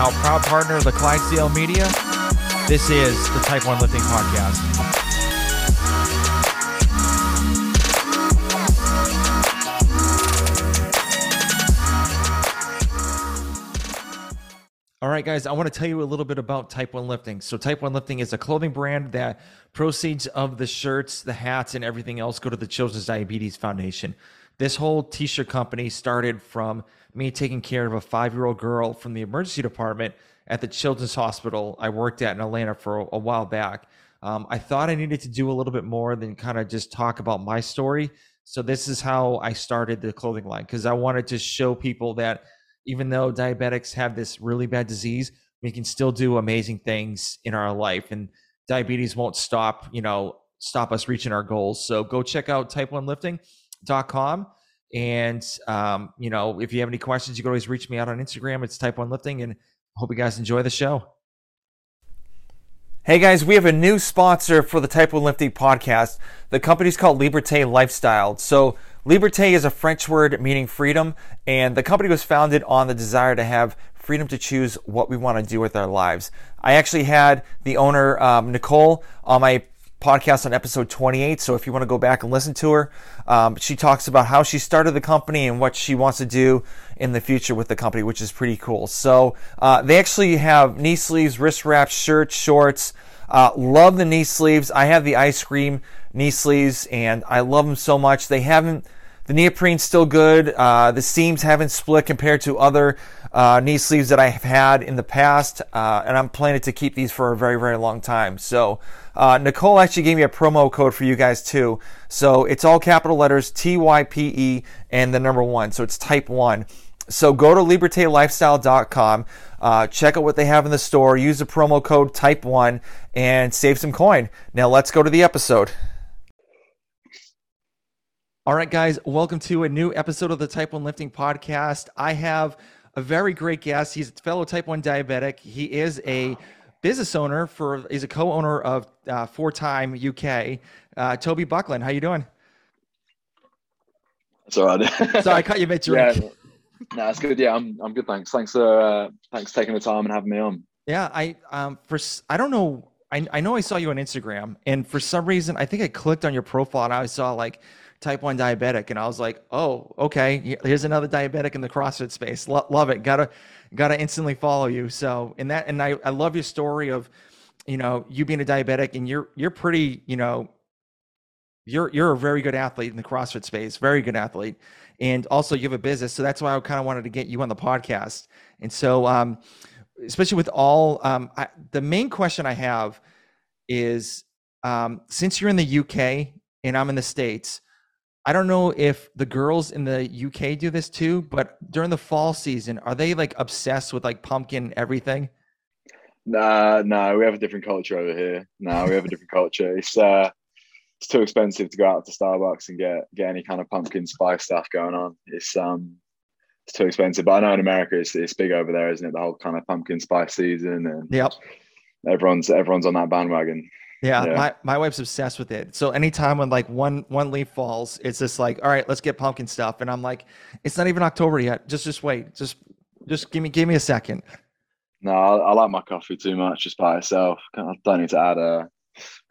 now proud partner of the Clydesdale Media. This is the Type 1 Lifting Podcast. All right, guys, I want to tell you a little bit about Type 1 Lifting. So, Type 1 Lifting is a clothing brand that proceeds of the shirts, the hats, and everything else go to the Children's Diabetes Foundation. This whole t shirt company started from me taking care of a five year old girl from the emergency department at the Children's Hospital I worked at in Atlanta for a, while back. Um, I thought I needed to do a little bit more than kind of just talk about my story. So, this is how I started the clothing line because I wanted to show people that even though diabetics have this really bad disease, we can still do amazing things in our life. And diabetes won't stop, you know, stop us reaching our goals. So go check out type1lifting.com. And, um, you know, if you have any questions, you can always reach me out on Instagram. It's type one lifting. And hope you guys enjoy the show. Hey guys, we have a new sponsor for the Type 1 Lifting podcast. The company's called Liberté Lifestyle. So, Liberté is a French word meaning freedom, and the company was founded on the desire to have freedom to choose what we want to do with our lives. I actually had the owner, um, Nicole, on my podcast on episode 28. So if you want to go back and listen to her, um, she talks about how she started the company and what she wants to do in the future with the company, which is pretty cool. So uh, they actually have knee sleeves, wrist wraps, shirts, shorts. Uh, love the knee sleeves. I have the ice cream knee sleeves, and I love them so much. They haven't. The neoprene's still good. Uh, the seams haven't split compared to other uh, knee sleeves that I have had in the past, uh, and I'm planning to keep these for a very, very long time. So, uh, Nicole actually gave me a promo code for you guys too. So it's all capital letters T Y P E and the number one. So it's type one. So go to libertelifestyle.com, uh, check out what they have in the store, use the promo code type one, and save some coin. Now let's go to the episode. All right, guys, welcome to a new episode of the Type 1 Lifting Podcast. I have a very great guest. He's a fellow Type 1 diabetic. He is a business owner for, he's a co-owner of uh, For Time UK. Uh, Toby Buckland, how you doing? It's all right. Sorry, I caught you mid drink. Yeah, no, that's good. Yeah, I'm, I'm good. Thanks. Thanks for, uh, thanks for taking the time and having me on. Yeah, I, um, for, I don't know. I, I know I saw you on Instagram and for some reason, I think I clicked on your profile and I saw like type 1 diabetic. And i was like oh okay. Here's another diabetic in the crossfit space. Lo- love it. Gotta gotta instantly follow you. So in that and I, I love your story of you know you being a diabetic and you're you're pretty you know you're you're a very good athlete in the crossfit space very good athlete. And also you have a business. So that's why i kind of wanted to get you on the podcast. And so um especially with all um I, the main question i have is um since you're in the uk and i'm in the states I don't know if the girls in the UK do this too, but during the fall season, are they like obsessed with like pumpkin everything? Nah, no, we have a different culture over here. No, we have a different culture. It's uh, it's too expensive to go out to Starbucks and get get any kind of pumpkin spice stuff going on. It's um, it's too expensive. But I know in America, it's it's big over there, isn't it? The whole kind of pumpkin spice season, and yep, everyone's everyone's on that bandwagon. Yeah, yeah, my, my wife's obsessed with it. So anytime when like one one leaf falls, it's just like, all right, let's get pumpkin stuff. And I'm like, it's not even October yet. Just just wait. Just just give me give me a second. No, I, I like my coffee too much just by itself. I don't need to add uh,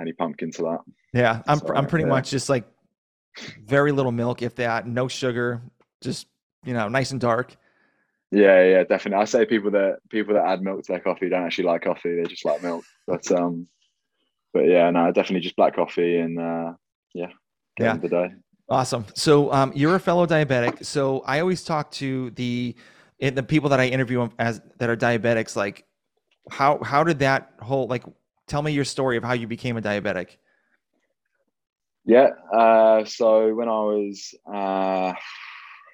any pumpkin to that. Yeah, I'm so, I'm pretty yeah. much just like very little milk, if that, no sugar, just you know, nice and dark. Yeah, yeah, definitely. I say people that people that add milk to their coffee don't actually like coffee; they just like milk. But um, but yeah, no, definitely just black coffee and uh, yeah, yeah, the day. Awesome. So um, you're a fellow diabetic. So I always talk to the eh, the people that I interview as that are diabetics. Like, how how did that whole like? Tell me your story of how you became a diabetic. Yeah. Uh, so when I was, uh,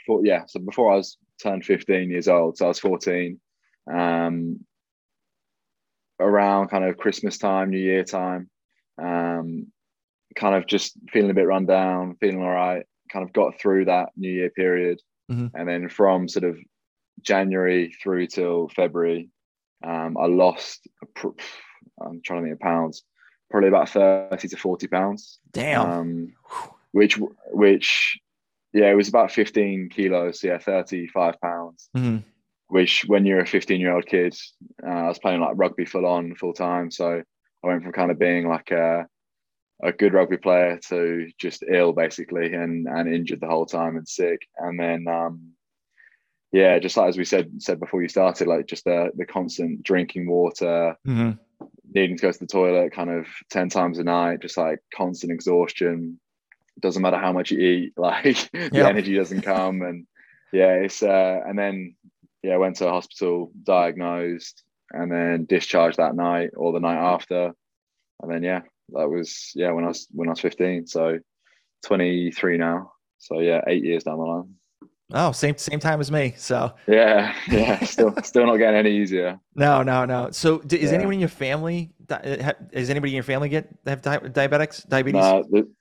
four, yeah, so before I was turned 15 years old, so I was 14. Um, around kind of Christmas time, New Year time, um, kind of just feeling a bit run down, feeling all right, kind of got through that New Year period. Mm-hmm. And then from sort of January through till February, um, I lost, I'm trying to think of pounds, probably about 30 to 40 pounds. Damn. Um, which, which, yeah, it was about 15 kilos. So yeah, 35 pounds. Mm-hmm. Which when you're a 15 year old kid, uh, I was playing like rugby full on, full time. So I went from kind of being like a, a good rugby player to just ill basically and, and injured the whole time and sick. And then, um, yeah, just like as we said said before you started, like just the the constant drinking water, mm-hmm. needing to go to the toilet kind of 10 times a night, just like constant exhaustion. Doesn't matter how much you eat, like the energy doesn't come. And yeah, it's uh and then yeah, went to a hospital, diagnosed, and then discharged that night or the night after. And then yeah, that was yeah when I was when I was 15. So 23 now. So yeah, eight years down the line. Oh, same same time as me. So yeah, yeah, still still not getting any easier. No, no, no. So is yeah. anyone in your family? Uh, is anybody in your family get have di- diabetics, diabetes? No, the,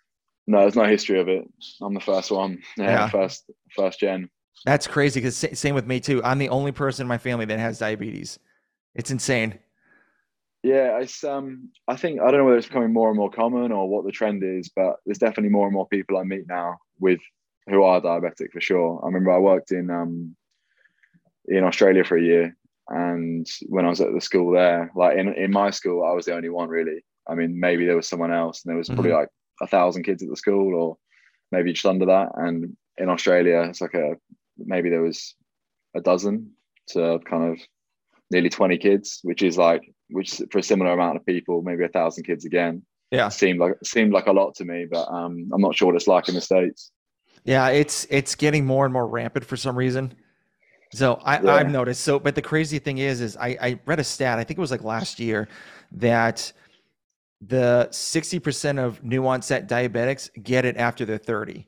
no, there's no history of it. I'm the first one. Yeah, yeah. first first gen. That's crazy because same with me too. I'm the only person in my family that has diabetes. It's insane. Yeah, it's um. I think I don't know whether it's becoming more and more common or what the trend is, but there's definitely more and more people I meet now with who are diabetic for sure. I remember I worked in um in Australia for a year, and when I was at the school there, like in in my school, I was the only one really. I mean, maybe there was someone else, and there was probably mm-hmm. like a thousand kids at the school, or maybe just under that. And in Australia, it's like a maybe there was a dozen to kind of nearly 20 kids, which is like, which for a similar amount of people, maybe a thousand kids again. Yeah. Seemed like, seemed like a lot to me, but um, I'm not sure what it's like in the States. Yeah. It's, it's getting more and more rampant for some reason. So I, yeah. I've noticed. So, but the crazy thing is, is I, I read a stat, I think it was like last year that the 60% of new onset diabetics get it after they're 30.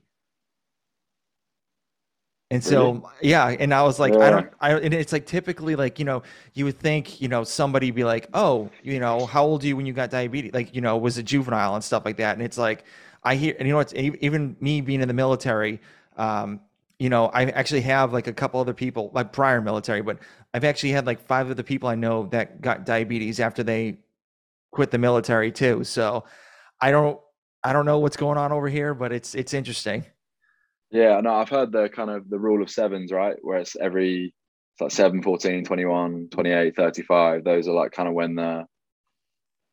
And so, really? yeah, and I was like, yeah. I don't, I, and it's like typically like, you know, you would think, you know, somebody be like, oh, you know, how old are you when you got diabetes? Like, you know, was a juvenile and stuff like that. And it's like, I hear, and you know, it's even me being in the military, um, you know, I actually have like a couple other people, like prior military, but I've actually had like five of the people I know that got diabetes after they quit the military too. So I don't, I don't know what's going on over here, but it's, it's interesting. Yeah, no, I've heard the kind of the rule of sevens, right? Where it's every it's like 7, 14, 21, 28, 35. Those are like kind of when the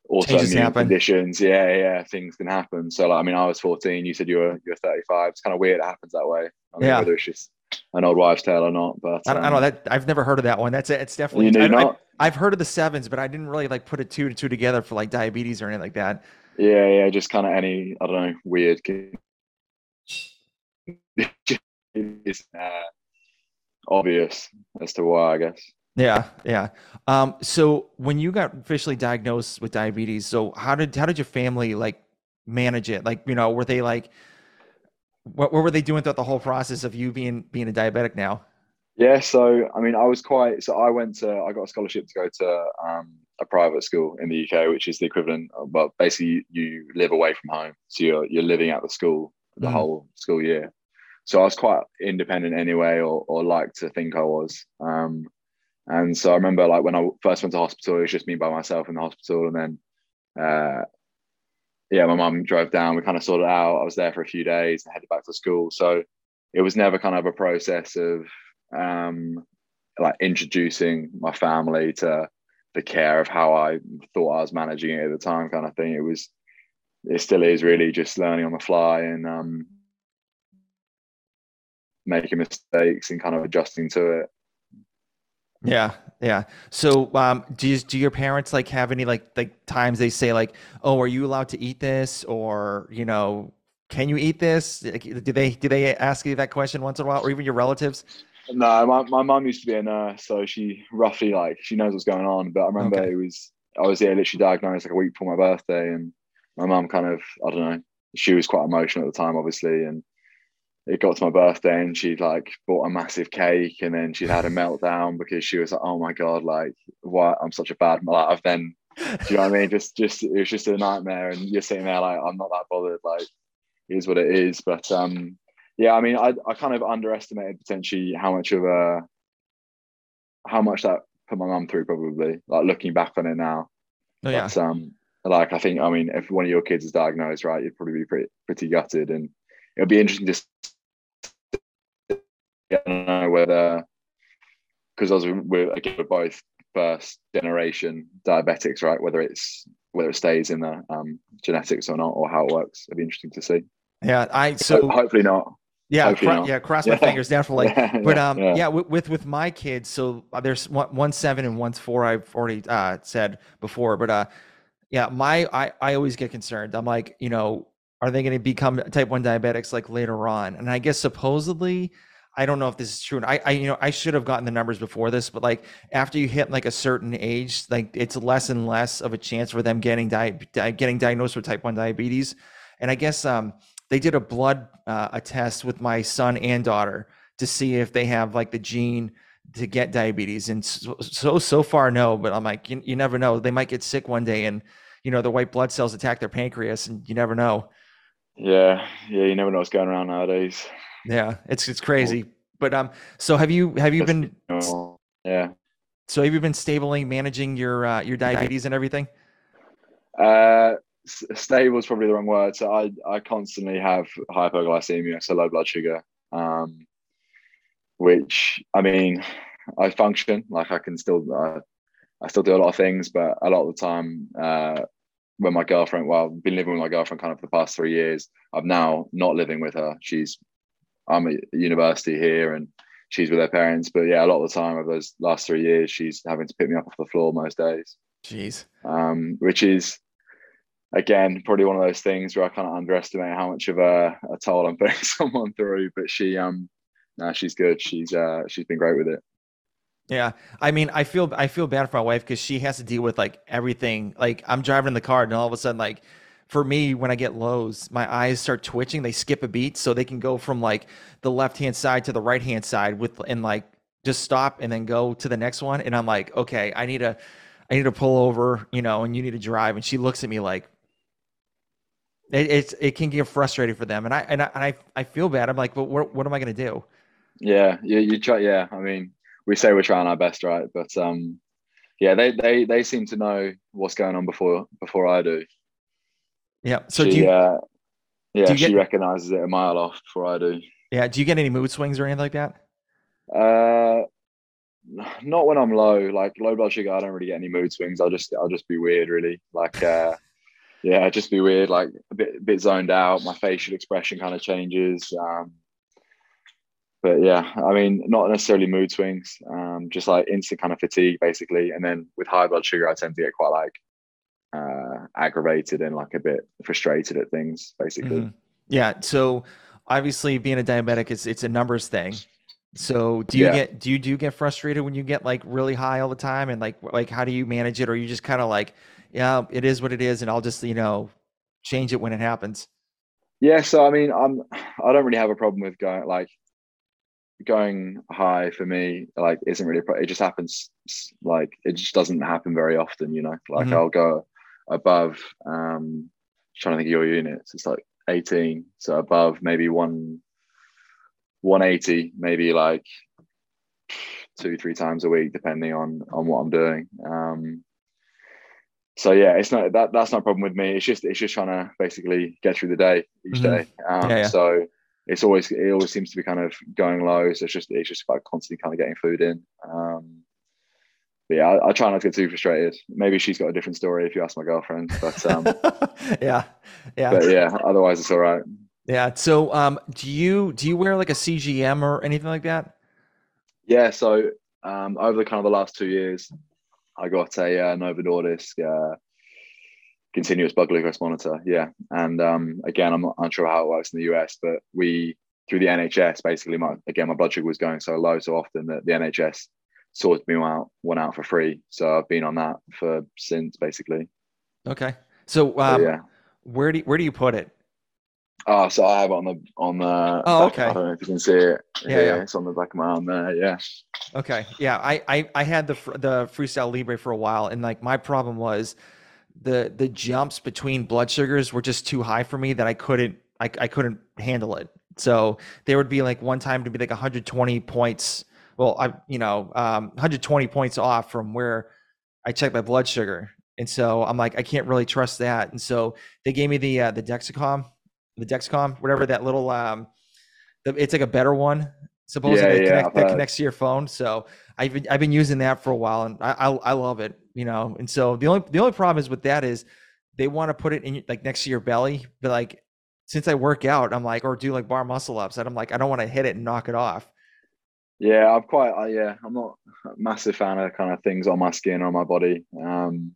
autoimmune conditions, yeah, yeah, things can happen. So like, I mean, I was 14, you said you were you're 35. It's kind of weird it happens that way. I mean, yeah. whether it's just an old wives' tale or not, but I, don't, um, I don't know that I've never heard of that one. That's it. It's definitely you I, not? I, I've heard of the sevens, but I didn't really like put a two to two together for like diabetes or anything like that. Yeah, yeah, just kind of any I don't know weird it's uh, obvious as to why, I guess. Yeah, yeah. Um, so when you got officially diagnosed with diabetes, so how did how did your family like manage it? Like, you know, were they like, what, what were they doing throughout the whole process of you being being a diabetic now? Yeah, so I mean, I was quite. So I went to, I got a scholarship to go to um, a private school in the UK, which is the equivalent. Of, well, basically, you live away from home, so you're you're living at the school the mm. whole school year. So I was quite independent anyway, or, or like to think I was. Um, and so I remember like when I first went to hospital, it was just me by myself in the hospital. And then, uh, yeah, my mum drove down. We kind of sorted out. I was there for a few days, and headed back to school. So it was never kind of a process of um, like introducing my family to the care of how I thought I was managing it at the time, kind of thing. It was, it still is really just learning on the fly and um, making mistakes and kind of adjusting to it. Yeah, yeah. So, um, do you, do your parents like have any like like times they say like, "Oh, are you allowed to eat this?" or you know, "Can you eat this?" Do they do they ask you that question once in a while, or even your relatives? No, my my mom used to be a nurse, so she roughly like she knows what's going on. But I remember okay. it was I was yeah literally diagnosed like a week before my birthday, and my mom kind of I don't know she was quite emotional at the time, obviously, and it got to my birthday and she like bought a massive cake and then she had a meltdown because she was like, oh my god, like why I'm such a bad like I've then do you know what I mean? Just just it was just a nightmare and you're sitting there like I'm not that bothered, like is what it is. But um yeah, I mean I I kind of underestimated potentially how much of a how much that put my mum through probably, like looking back on it now. Oh, yeah. But, um like I think I mean if one of your kids is diagnosed, right, you'd probably be pretty pretty gutted and it'll be interesting to don't know whether because um, we're again we're both first generation diabetics, right? Whether it's whether it stays in the um, genetics or not, or how it works, it'd be interesting to see. Yeah, I so hopefully not. Yeah, cr- yeah, cross my yeah. fingers definitely. Yeah, but um, yeah. yeah, with, with, with my kids, so uh, there's one, one seven and one's four. I've already uh, said before, but uh, yeah, my I I always get concerned. I'm like, you know, are they going to become type one diabetics like later on? And I guess supposedly I don't know if this is true. And I, I, you know, I should have gotten the numbers before this, but like after you hit like a certain age, like it's less and less of a chance for them getting di- di- getting diagnosed with type one diabetes. And I guess um, they did a blood uh, a test with my son and daughter to see if they have like the gene to get diabetes. And so so, so far, no. But I'm like, you, you never know. They might get sick one day, and you know the white blood cells attack their pancreas, and you never know. Yeah, yeah, you never know what's going around nowadays. Yeah, it's it's crazy. But um, so have you have you been? Yeah. So have you been stably managing your uh, your diabetes and everything? Uh, stable is probably the wrong word. So I I constantly have hypoglycemia, so low blood sugar. Um, which I mean, I function like I can still uh, I still do a lot of things, but a lot of the time, uh, when my girlfriend, well, I've been living with my girlfriend kind of for the past three years. I'm now not living with her. She's I'm at university here and she's with her parents. But yeah, a lot of the time over those last three years, she's having to pick me up off the floor most days. Jeez. Um, which is again probably one of those things where I kind of underestimate how much of a, a toll I'm putting someone through. But she um no, she's good. She's uh she's been great with it. Yeah, I mean, I feel I feel bad for my wife because she has to deal with like everything. Like I'm driving in the car, and all of a sudden, like for me, when I get lows, my eyes start twitching. They skip a beat, so they can go from like the left hand side to the right hand side with and like just stop and then go to the next one. And I'm like, okay, I need to, I need to pull over, you know, and you need to drive. And she looks at me like, it, it's it can get frustrating for them, and I and I and I, I feel bad. I'm like, but what what am I gonna do? Yeah, you you try. Yeah, I mean, we say we're trying our best, right? But um, yeah, they they they seem to know what's going on before before I do. Yeah. So she, do you? Uh, yeah, do you she get, recognizes it a mile off before I do. Yeah. Do you get any mood swings or anything like that? Uh, not when I'm low. Like low blood sugar, I don't really get any mood swings. I'll just I'll just be weird, really. Like uh, yeah, just be weird. Like a bit a bit zoned out. My facial expression kind of changes. Um, but yeah, I mean, not necessarily mood swings. Um, just like instant kind of fatigue, basically. And then with high blood sugar, I tend to get quite like aggravated and like a bit frustrated at things, basically. Mm-hmm. Yeah. So obviously, being a diabetic, it's it's a numbers thing. So do you yeah. get do you do you get frustrated when you get like really high all the time, and like like how do you manage it, or you just kind of like, yeah, it is what it is, and I'll just you know change it when it happens. Yeah. So I mean, I'm I don't really have a problem with going like going high for me like isn't really it just happens like it just doesn't happen very often you know like mm-hmm. i'll go above um trying to think of your units. It's like 18 so above maybe one 180 maybe like two three times a week depending on on what i'm doing. Um so yeah it's not that that's not a problem with me. It's just it's just trying to basically get through the day each mm-hmm. day. Um yeah, yeah. so it's always it always seems to be kind of going low. So it's just it's just about constantly kind of getting food in. Um but yeah, I, I, try not to get too frustrated. Maybe she's got a different story if you ask my girlfriend. But um, yeah, yeah. But yeah, otherwise it's all right. Yeah. So, um, do you do you wear like a CGM or anything like that? Yeah. So, um, over the kind of the last two years, I got a uh, Novo Nordisk uh, continuous blood glucose monitor. Yeah, and um, again, I'm not unsure how it works in the US, but we through the NHS, basically, my again, my blood sugar was going so low so often that the NHS sorted me out one out for free. So I've been on that for since basically. Okay. So, um, so yeah. where do you, where do you put it? Oh, so I have it on the on the. Oh, okay. I don't know if you can see it. Yeah, yeah, it's on the back of my arm there. Yeah. Okay. Yeah, I I, I had the the Freestyle Libre for a while, and like my problem was the the jumps between blood sugars were just too high for me that I couldn't I, I couldn't handle it. So there would be like one time to be like 120 points well, I you know um, 120 points off from where I checked my blood sugar, and so I'm like I can't really trust that, and so they gave me the uh, the Dexcom, the Dexcom, whatever that little um, the, it's like a better one. Supposedly yeah, yeah, connect, that connects to your phone. So I've been, I've been using that for a while and I, I, I love it, you know. And so the only the only problem is with that is they want to put it in like next to your belly, but like since I work out, I'm like or do like bar muscle ups, and I'm like I don't want to hit it and knock it off. Yeah, I'm quite. Uh, yeah, I'm not a massive fan of kind of things on my skin or my body. Um,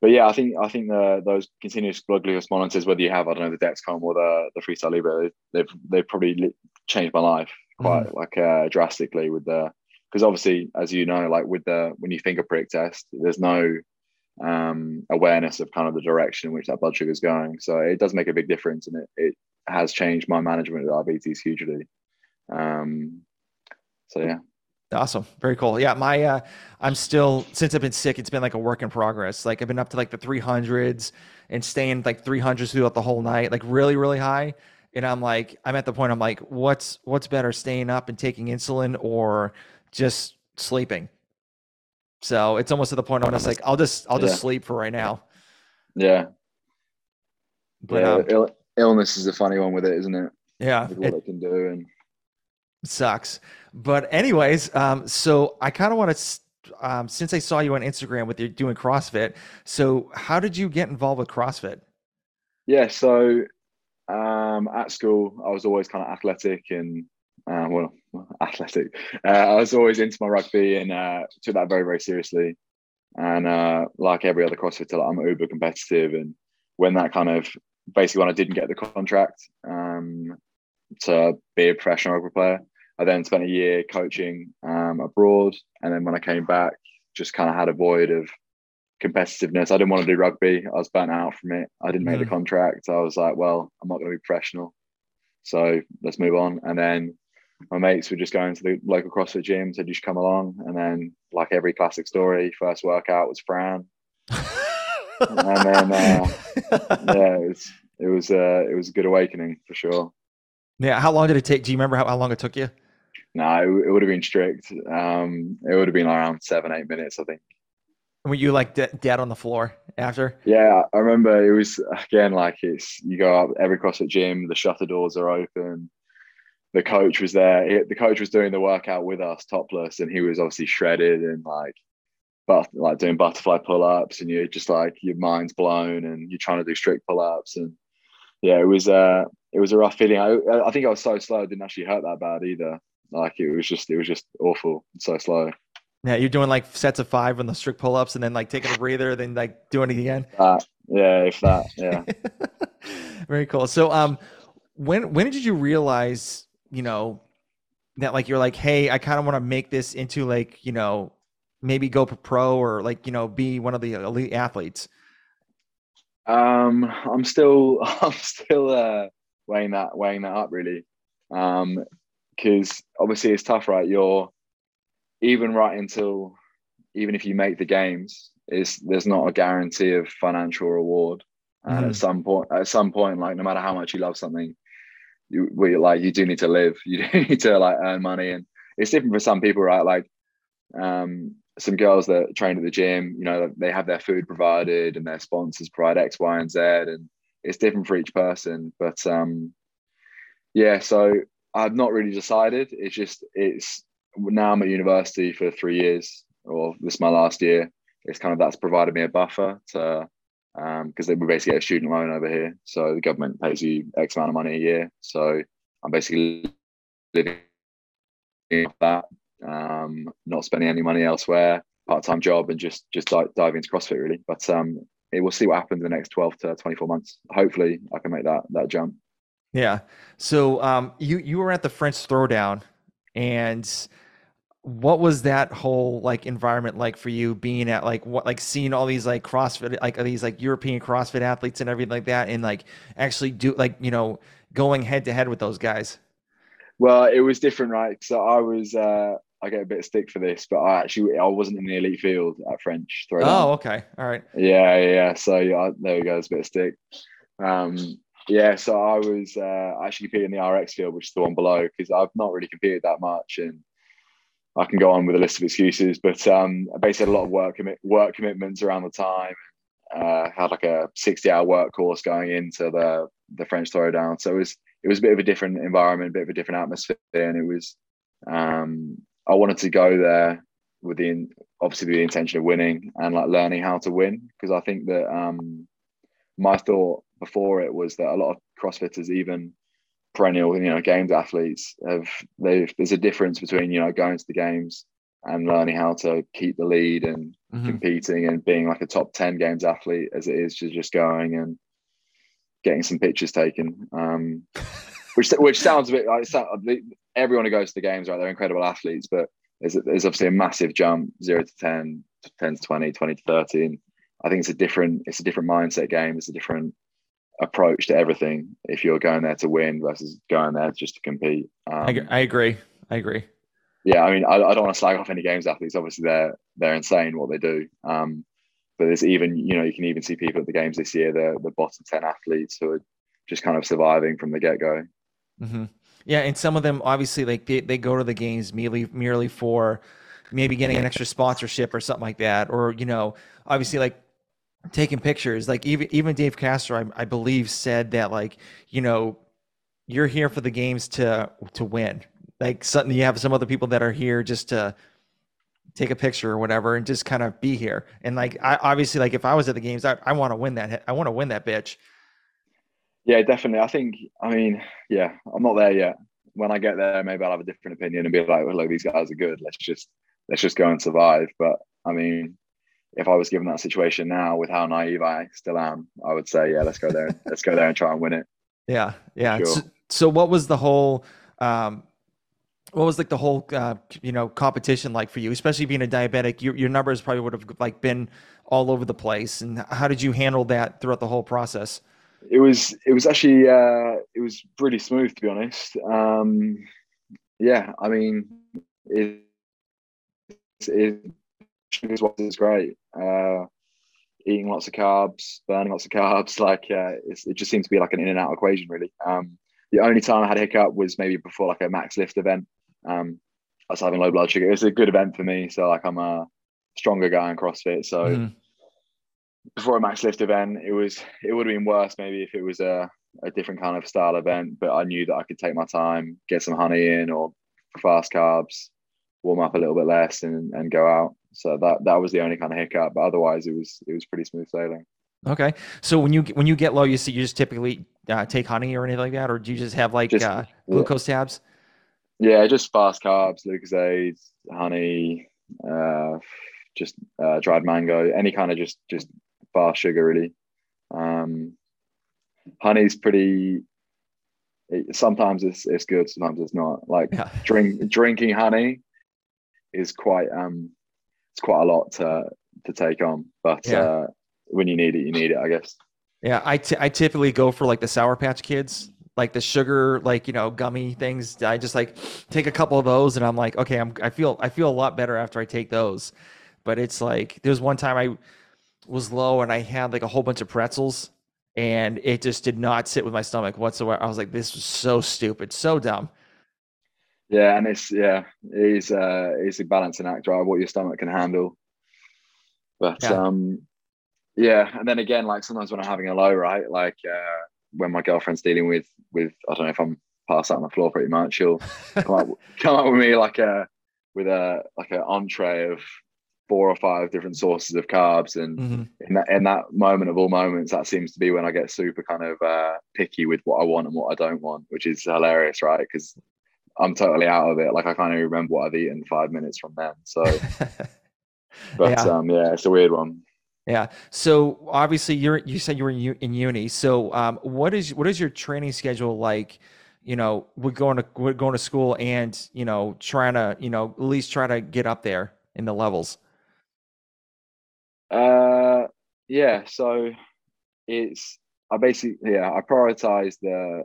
but yeah, I think I think the those continuous blood glucose monitors, whether you have I don't know the Dexcom or the the Freestyle Libre, they've they've probably changed my life quite mm. like uh, drastically with the because obviously as you know like with the when you finger prick test, there's no um, awareness of kind of the direction in which that blood sugar is going. So it does make a big difference, and it it has changed my management of diabetes hugely. Um, so yeah. Awesome. Very cool. Yeah, my uh I'm still since I've been sick, it's been like a work in progress. Like I've been up to like the 300s and staying like 300s throughout the whole night, like really really high. And I'm like I'm at the point I'm like what's what's better staying up and taking insulin or just sleeping? So it's almost to the point I'm just like I'll just I'll just yeah. sleep for right now. Yeah. But yeah, um, Ill- illness is a funny one with it, isn't it? Yeah. With what it, it can do and sucks. But anyways, um, so I kind of want to. Um, since I saw you on Instagram with you doing CrossFit, so how did you get involved with CrossFit? Yeah, so um, at school, I was always kind of athletic and uh, well, athletic. Uh, I was always into my rugby and uh, took that very, very seriously. And uh, like every other CrossFitter, I'm uber competitive. And when that kind of basically when I didn't get the contract um, to be a professional rugby player, I then spent a year coaching um, abroad, and then when I came back, just kind of had a void of competitiveness. I didn't want to do rugby. I was burnt out from it. I didn't make mm. the contract. I was like, well, I'm not going to be professional, so let's move on. And then my mates were just going to the local CrossFit gym, said you should come along. And then, like every classic story, first workout was Fran, and then uh, yeah, it was it was uh, it was a good awakening for sure. Yeah, how long did it take? Do you remember how, how long it took you? No, it, it would have been strict. Um, it would have been around seven, eight minutes, I think. Were you like de- dead on the floor after? Yeah, I remember it was again like it's you go up every CrossFit gym, the shutter doors are open. The coach was there. He, the coach was doing the workout with us, topless, and he was obviously shredded and like, but like doing butterfly pull ups, and you're just like your mind's blown, and you're trying to do strict pull ups, and yeah, it was uh, it was a rough feeling. I, I think I was so slow, it didn't actually hurt that bad either. Like it was just it was just awful, and so slow. Yeah, you're doing like sets of five on the strict pull ups, and then like taking a breather, then like doing it again. Uh, yeah, if that. Yeah. Very cool. So, um, when when did you realize, you know, that like you're like, hey, I kind of want to make this into like, you know, maybe go pro or like, you know, be one of the elite athletes. Um, I'm still I'm still uh, weighing that weighing that up really, because obviously it's tough, right? You're even right until even if you make the games, is there's not a guarantee of financial reward. And mm-hmm. at some point, at some point, like no matter how much you love something, you we like you do need to live. You do need to like earn money, and it's different for some people, right? Like, um, some girls that train at the gym, you know, they have their food provided and their sponsors provide X, Y, and Z, and it's different for each person. But um, yeah, so I've not really decided. It's just it's now I'm at university for three years, or this is my last year. It's kind of that's provided me a buffer to because um, we basically get a student loan over here, so the government pays you X amount of money a year. So I'm basically living that um, not spending any money elsewhere, part-time job, and just just dive into CrossFit really. But um, we'll see what happens in the next 12 to 24 months. Hopefully, I can make that that jump. Yeah. So um, you you were at the French Throwdown, and what was that whole like environment like for you being at like what like seeing all these like CrossFit like these like European CrossFit athletes and everything like that, and like actually do like you know going head to head with those guys? Well, it was different, right? So I was uh, I get a bit of stick for this, but I actually I wasn't in the elite field at French throwdown. Oh, okay, all right. Yeah, yeah. So yeah, there we go. There's a bit of stick. Um, yeah, so I was uh, actually competing in the RX field, which is the one below, because I've not really competed that much, and I can go on with a list of excuses. But um, I basically had a lot of work commit work commitments around the time. Uh, had like a 60 hour work course going into the the French throwdown, so it was it was a bit of a different environment, a bit of a different atmosphere, and it was. Um, I wanted to go there with the obviously the intention of winning and like learning how to win because I think that um, my thought before it was that a lot of CrossFitters, even perennial, you know, games athletes, have they there's a difference between you know going to the games and learning how to keep the lead and mm-hmm. competing and being like a top 10 games athlete as it is to just going and getting some pictures taken um, which which sounds a bit like everyone who goes to the games right they're incredible athletes but there's, there's obviously a massive jump 0 to 10 10 to 20 20 to 30 and i think it's a different it's a different mindset game it's a different approach to everything if you're going there to win versus going there just to compete um, I, I agree i agree yeah, I mean, I, I, don't want to slag off any games athletes. Obviously, they're they're insane what they do. Um, but there's even, you know, you can even see people at the games this year, the the bottom ten athletes who are just kind of surviving from the get go. Mm-hmm. Yeah, and some of them obviously like they, they go to the games merely merely for maybe getting an extra sponsorship or something like that, or you know, obviously like taking pictures. Like even even Dave Castro, I, I believe, said that like you know you're here for the games to to win. Like something you have some other people that are here just to take a picture or whatever and just kind of be here. And like i obviously like if i was at the games i, I want to win that i want to win that bitch. Yeah definitely. I think i mean yeah i'm not there yet. When i get there maybe i'll have a different opinion and be like well, look these guys are good. Let's just let's just go and survive. But i mean if i was given that situation now with how naive i still am i would say yeah let's go there let's go there and try and win it. Yeah yeah. Sure. so, so what was the whole um what was like the whole uh, you know competition like for you especially being a diabetic? Your, your numbers probably would have like been all over the place. And how did you handle that throughout the whole process? It was it was actually uh, it was pretty smooth to be honest. Um, yeah i mean it, it, it's great uh, eating lots of carbs burning lots of carbs like uh, it just seemed to be like an in and out equation really um, the only time I had a hiccup was maybe before like a max lift event um, I was having low blood sugar. It was a good event for me. So like I'm a stronger guy in CrossFit. So mm. before a max lift event, it was it would have been worse maybe if it was a, a different kind of style event. But I knew that I could take my time, get some honey in or fast carbs, warm up a little bit less, and and go out. So that that was the only kind of hiccup. But otherwise, it was it was pretty smooth sailing. Okay, so when you when you get low, you see you just typically uh, take honey or anything like that, or do you just have like just, uh, glucose yeah. tabs? Yeah, just fast carbs, Lucozade, honey, uh, just uh, dried mango, any kind of just just fast sugar really. Um, honey's pretty. It, sometimes it's it's good, sometimes it's not. Like yeah. drink drinking honey is quite um it's quite a lot to to take on, but yeah. uh, when you need it, you need it, I guess. Yeah, I, t- I typically go for like the Sour Patch Kids like the sugar like you know gummy things i just like take a couple of those and i'm like okay i'm i feel i feel a lot better after i take those but it's like there's one time i was low and i had like a whole bunch of pretzels and it just did not sit with my stomach whatsoever i was like this was so stupid so dumb yeah and it's yeah it's uh it's a balancing act right what your stomach can handle but yeah. um yeah and then again like sometimes when i'm having a low right like uh when my girlfriend's dealing with with I don't know if I'm passed out on the floor pretty much, she'll come up come up with me like a with a like an entree of four or five different sources of carbs and mm-hmm. in that in that moment of all moments that seems to be when i get super kind of uh, picky with what i want and what i don't want which is hilarious right because i'm totally out of it like i can't even remember what i've eaten five minutes from then so but yeah. um yeah it's a weird one yeah. So obviously, you're you said you were in, uni. So um, what is what is your training schedule like? You know, we're going to we're going to school and you know trying to you know at least try to get up there in the levels. Uh, yeah. So it's I basically yeah I prioritize the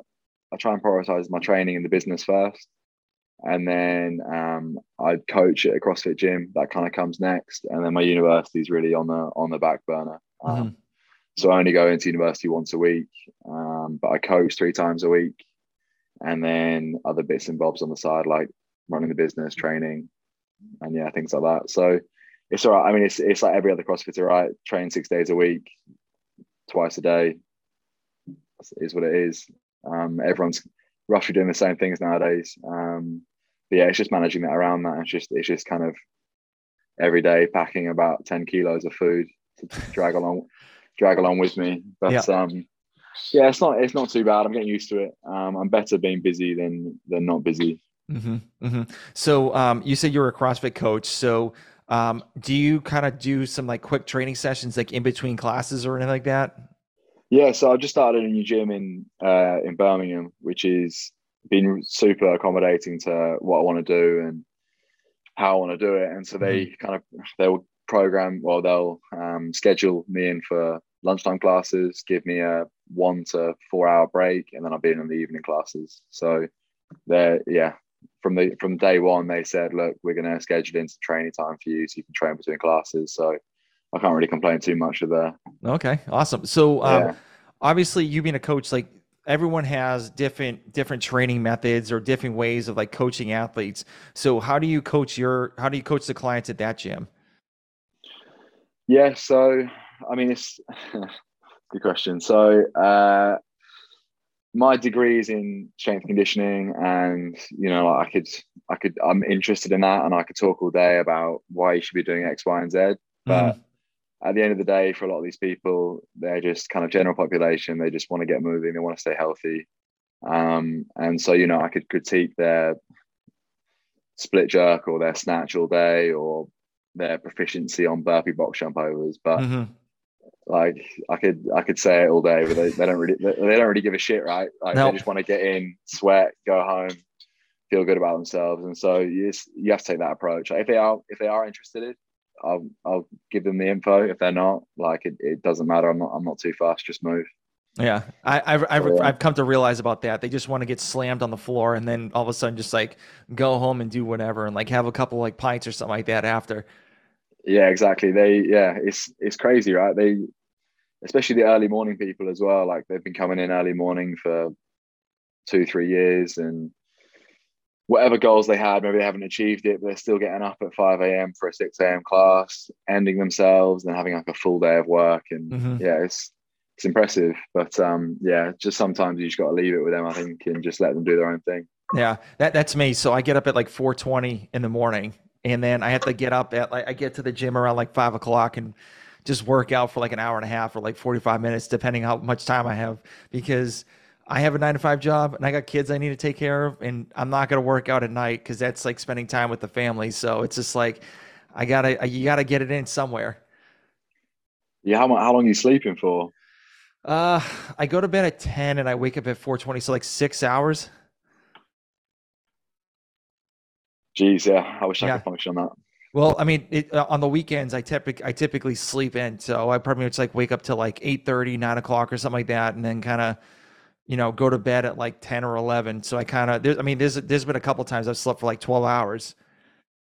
I try and prioritize my training in the business first and then um, I coach at a CrossFit gym. That kind of comes next, and then my university is really on the on the back burner. Um, mm-hmm. So I only go into university once a week, um, but I coach three times a week, and then other bits and bobs on the side like running the business, training, and yeah, things like that. So it's all right. I mean, it's it's like every other CrossFitter, right? Train six days a week, twice a day. Is what it is. Um, everyone's roughly doing the same things nowadays. Um, but yeah, it's just managing that around that. It's just it's just kind of every day packing about ten kilos of food to drag along drag along with me. But yeah. um, yeah, it's not it's not too bad. I'm getting used to it. Um, I'm better being busy than than not busy. Mm-hmm, mm-hmm. So um, you said you're a CrossFit coach. So um, do you kind of do some like quick training sessions like in between classes or anything like that? Yeah, so I've just started a new gym in uh, in Birmingham, which is been super accommodating to what I want to do and how I want to do it. And so they mm-hmm. kind of they'll program well they'll um, schedule me in for lunchtime classes, give me a one to four hour break, and then I'll be in on the evening classes. So they're yeah, from the from day one they said, look, we're gonna schedule in some training time for you so you can train between classes. So I can't really complain too much of that. Okay, awesome. So um, yeah. obviously you being a coach, like everyone has different different training methods or different ways of like coaching athletes. So how do you coach your how do you coach the clients at that gym? Yeah, so I mean it's good question. So uh my degree is in strength conditioning and you know i could i could i'm interested in that and i could talk all day about why you should be doing x y and z but mm. At the end of the day for a lot of these people they're just kind of general population they just want to get moving they want to stay healthy um, and so you know i could critique their split jerk or their snatch all day or their proficiency on burpee box jump overs but mm-hmm like I could I could say it all day, but they, they don't really they, they, don't really give a shit, right? Like nope. they just want to get in, sweat, go home, feel good about themselves, and so you just, you have to take that approach. Like if they are if they are interested, I'll I'll give them the info. If they're not, like it, it doesn't matter. I'm not I'm not too fast. Just move. Yeah, I, I've I've, yeah. I've come to realize about that. They just want to get slammed on the floor and then all of a sudden just like go home and do whatever and like have a couple like pints or something like that after. Yeah, exactly. They yeah, it's it's crazy, right? They especially the early morning people as well. Like they've been coming in early morning for two, three years, and whatever goals they had, maybe they haven't achieved it, but they're still getting up at 5 a.m. for a 6 a.m. class, ending themselves and having like a full day of work. And mm-hmm. yeah, it's it's impressive. But um, yeah, just sometimes you just got to leave it with them, I think, and just let them do their own thing. Yeah, that, that's me. So I get up at like 4:20 in the morning, and then I have to get up at like I get to the gym around like five o'clock and just work out for like an hour and a half or like 45 minutes, depending how much time I have, because I have a nine to five job and I got kids I need to take care of, and I'm not gonna work out at night because that's like spending time with the family. So it's just like I gotta you gotta get it in somewhere. Yeah, how how long are you sleeping for? Uh, I go to bed at ten and I wake up at 4:20, so like six hours. Jeez, yeah, I wish yeah. I could function on that. Well, I mean, it, uh, on the weekends, I typically I typically sleep in, so I probably it's like wake up till like 8 30, 9 o'clock or something like that, and then kind of, you know, go to bed at like ten or eleven. So I kind of, I mean, there's there's been a couple times I've slept for like twelve hours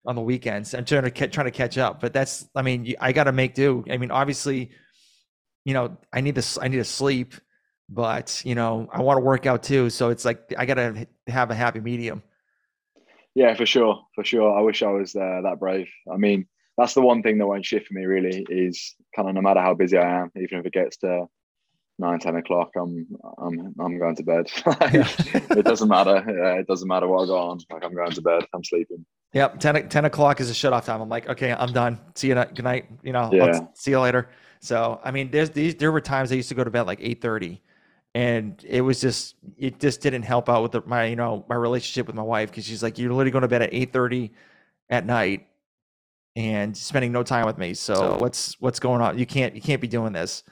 on the weekends. I'm trying to catch, trying to catch up, but that's, I mean, I got to make do. I mean, obviously, you know, I need to I need to sleep, but you know, I want to work out too. So it's like I got to have a happy medium. Yeah, for sure, for sure. I wish I was uh, that brave. I mean, that's the one thing that won't shift for me really is kind of no matter how busy I am, even if it gets to nine, 10 o'clock, I'm I'm I'm going to bed. it doesn't matter. Yeah, it doesn't matter what I go on. Like I'm going to bed. I'm sleeping. Yep, 10, 10 o'clock is a shut off time. I'm like, okay, I'm done. See you. Good night. You know, yeah. see you later. So I mean, there's these. There were times I used to go to bed like eight thirty, and it was just it just didn't help out with the, my you know my relationship with my wife because she's like you're literally going to bed at 8:30 at night and spending no time with me so, so what's what's going on you can't you can't be doing this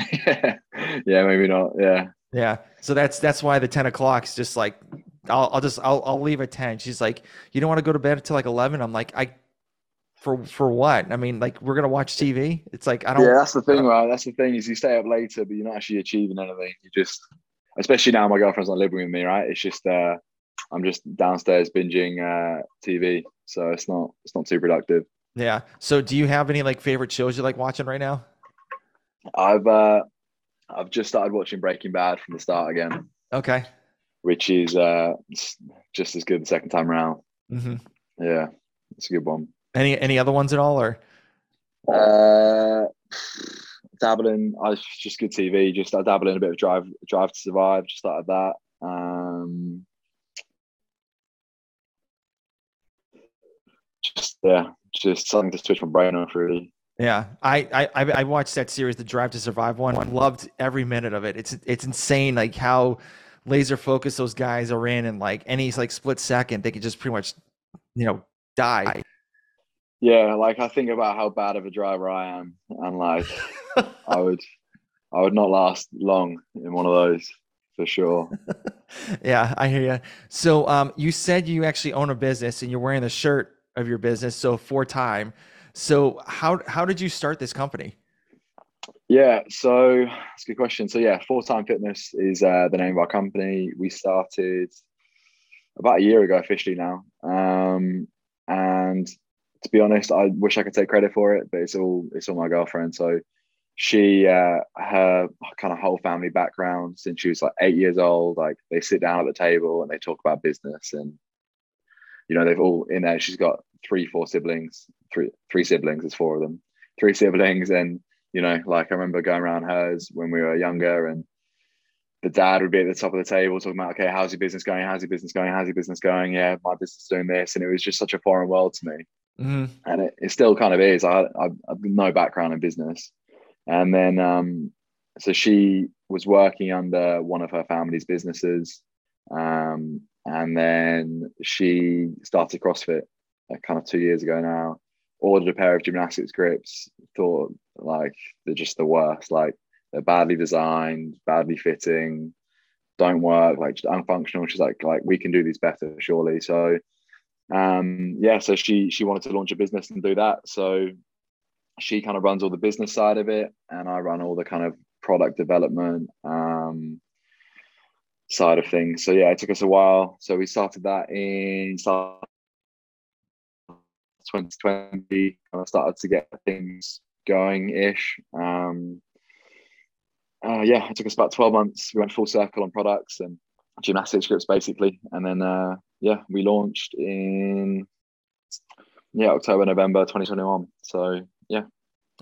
yeah maybe not yeah yeah so that's that's why the 10 o'clock is just like I'll, I'll just I'll, I'll leave at 10 she's like you don't want to go to bed until like 11 i'm like i for for what? I mean, like we're gonna watch TV. It's like I don't. Yeah, that's the thing, right? That's the thing is you stay up later, but you're not actually achieving anything. You just, especially now, my girlfriend's not living with me, right? It's just uh, I'm just downstairs binging uh, TV, so it's not it's not too productive. Yeah. So, do you have any like favorite shows you like watching right now? I've uh, I've just started watching Breaking Bad from the start again. Okay. Which is uh, just as good the second time around. Mm-hmm. Yeah, it's a good one. Any any other ones at all, or? Uh, dabbling. I just good TV. Just I dabble in a bit of Drive Drive to Survive. Just started that. Um, just yeah, just something to switch my brain off really. Yeah, I, I I watched that series, the Drive to Survive one. I loved every minute of it. It's it's insane, like how laser focused those guys are in, and like any like split second, they could just pretty much, you know, die. Yeah, like I think about how bad of a driver I am, and like I would, I would not last long in one of those for sure. yeah, I hear you. So, um, you said you actually own a business, and you're wearing the shirt of your business, so for time. So, how how did you start this company? Yeah, so that's a good question. So yeah, For Time Fitness is uh, the name of our company. We started about a year ago officially now, um, and to be honest, I wish I could take credit for it, but it's all it's all my girlfriend. So she uh, her kind of whole family background since she was like eight years old, like they sit down at the table and they talk about business and you know they've all in there. She's got three, four siblings, three three siblings. There's four of them, three siblings, and you know like I remember going around hers when we were younger and the dad would be at the top of the table talking about, okay, how's your business going? How's your business going? How's your business going? Yeah, my business is doing this. And it was just such a foreign world to me. Mm-hmm. And it, it, still kind of is. I, I, have no background in business. And then, um, so she was working under one of her family's businesses. Um, and then she started CrossFit kind of two years ago now, ordered a pair of gymnastics grips, thought like they're just the worst. Like they're badly designed, badly fitting, don't work, like just unfunctional. She's like, like we can do these better, surely. So um, yeah, so she she wanted to launch a business and do that. So she kind of runs all the business side of it, and I run all the kind of product development um, side of things. So yeah, it took us a while. So we started that in 2020. Kind of started to get things going ish. Um, uh, yeah, it took us about 12 months. We went full circle on products and gymnastics grips basically, and then uh, yeah, we launched in yeah October November 2021. So yeah.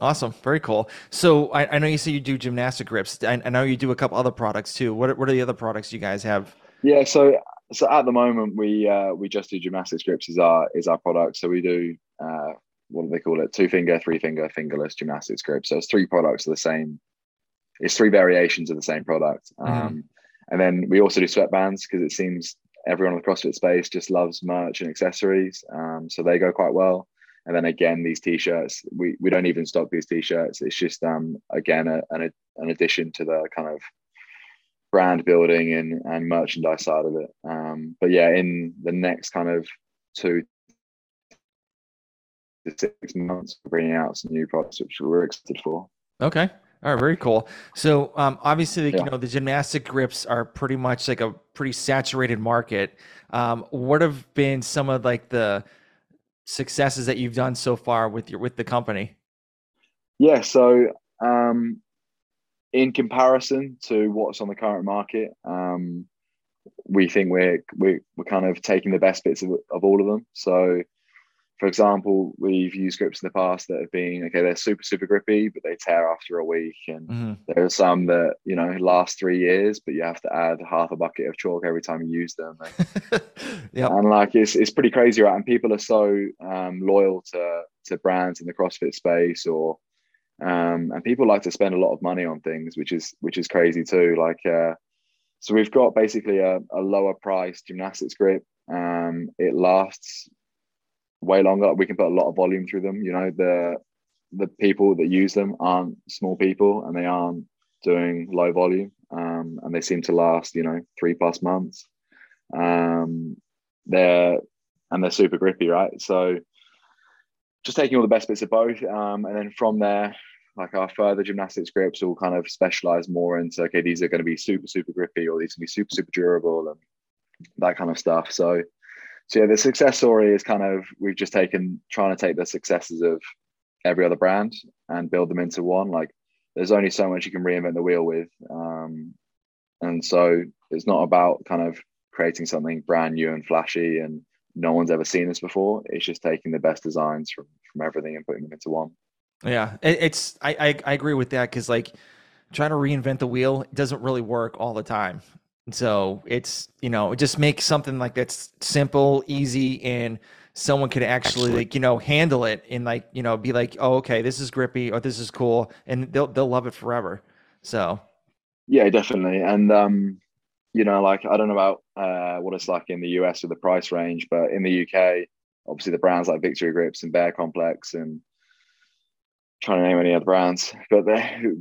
Awesome, very cool. So I, I know you say you do gymnastic grips. I, I know you do a couple other products too. What what are the other products you guys have? Yeah, so so at the moment we uh, we just do gymnastics grips is our is our product. So we do uh, what do they call it? Two finger, three finger, fingerless gymnastics grips. So it's three products of the same. It's three variations of the same product. Mm-hmm. Um, and then we also do sweatbands because it seems everyone in the CrossFit space just loves merch and accessories. Um, so they go quite well. And then again, these t-shirts, we, we don't even stock these t-shirts. It's just um, again a, an, an addition to the kind of brand building and, and merchandise side of it. Um, but yeah, in the next kind of two to six months, we're bringing out some new products which we're excited for. Okay. All right, very cool. So um, obviously, yeah. you know, the gymnastic grips are pretty much like a pretty saturated market. Um, what have been some of like the successes that you've done so far with your with the company? Yeah, so um, in comparison to what's on the current market, um, we think we're, we're we're kind of taking the best bits of, of all of them. So for example, we've used grips in the past that have been okay, they're super, super grippy, but they tear after a week. And mm-hmm. there are some that, you know, last three years, but you have to add half a bucket of chalk every time you use them. And, yep. and like it's it's pretty crazy, right? And people are so um, loyal to to brands in the CrossFit space or um, and people like to spend a lot of money on things, which is which is crazy too. Like uh, so we've got basically a, a lower price gymnastics grip. Um, it lasts way longer. We can put a lot of volume through them. You know, the the people that use them aren't small people and they aren't doing low volume. Um, and they seem to last, you know, three plus months. Um, they're and they're super grippy, right? So just taking all the best bits of both. Um, and then from there, like our further gymnastics grips will kind of specialize more into okay, these are going to be super, super grippy or these can be super, super durable and that kind of stuff. So so yeah, the success story is kind of we've just taken trying to take the successes of every other brand and build them into one. Like there's only so much you can reinvent the wheel with, um, and so it's not about kind of creating something brand new and flashy and no one's ever seen this before. It's just taking the best designs from from everything and putting them into one. Yeah, it's I I, I agree with that because like trying to reinvent the wheel doesn't really work all the time. So it's you know just make something like that's simple, easy, and someone could actually like you know handle it and like you know be like oh okay this is grippy or this is cool and they'll they'll love it forever. So yeah, definitely, and um you know like I don't know about uh what it's like in the US with the price range, but in the UK obviously the brands like Victory Grips and Bear Komplex and trying to name any other brands, but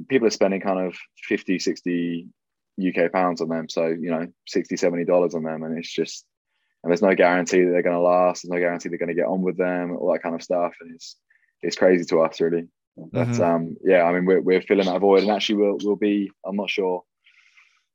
people are spending kind of 50, 60 UK pounds on them. So, you know, 60, 70 dollars on them. And it's just, and there's no guarantee that they're going to last. There's no guarantee they're going to get on with them, all that kind of stuff. And it's, it's crazy to us really. But mm-hmm. um, yeah, I mean, we're, we're filling that void and actually we'll, we'll be, I'm not sure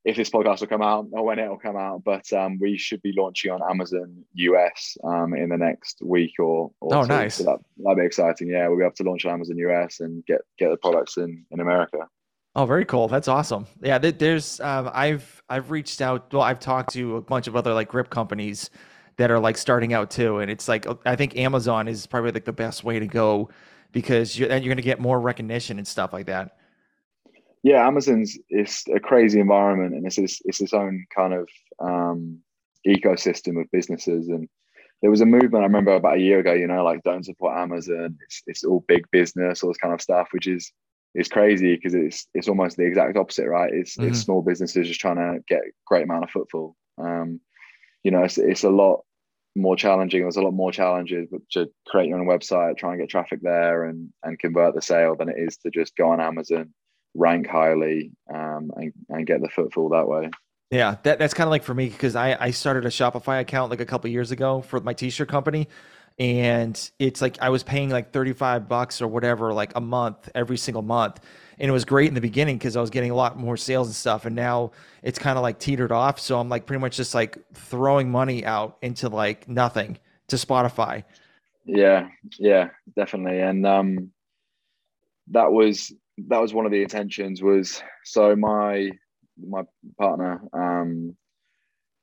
if this podcast will come out or when it will come out, but um, we should be launching on Amazon US um, in the next week or, or oh, two. nice. So that, that'd be exciting. Yeah, we'll be able to launch on Amazon US and get get the products in in America. Oh, very cool. That's awesome. Yeah, there's um, I've I've reached out. Well, I've talked to a bunch of other like grip companies that are like starting out too, and it's like I think Amazon is probably like the best way to go because you're, and you're going to get more recognition and stuff like that yeah, Amazon's it's a crazy environment and it's it's, it's its own kind of um, ecosystem of businesses. And there was a movement I remember about a year ago, you know, like don't support Amazon. It's it's all big business, all this kind of stuff, which is is crazy because it's it's almost the exact opposite, right? It's mm-hmm. it's small businesses just trying to get great amount of footfall. Um, you know, it's it's a lot more challenging. There's a lot more challenges to create your own website, try and get traffic there, and and convert the sale than it is to just go on Amazon rank highly um, and, and get the footfall that way. Yeah, that, that's kind of like for me because I, I started a Shopify account like a couple years ago for my t-shirt company. And it's like I was paying like 35 bucks or whatever, like a month every single month. And it was great in the beginning because I was getting a lot more sales and stuff. And now it's kind of like teetered off. So I'm like pretty much just like throwing money out into like nothing to Shopify. Yeah, yeah, definitely. And um that was that was one of the intentions was so my my partner um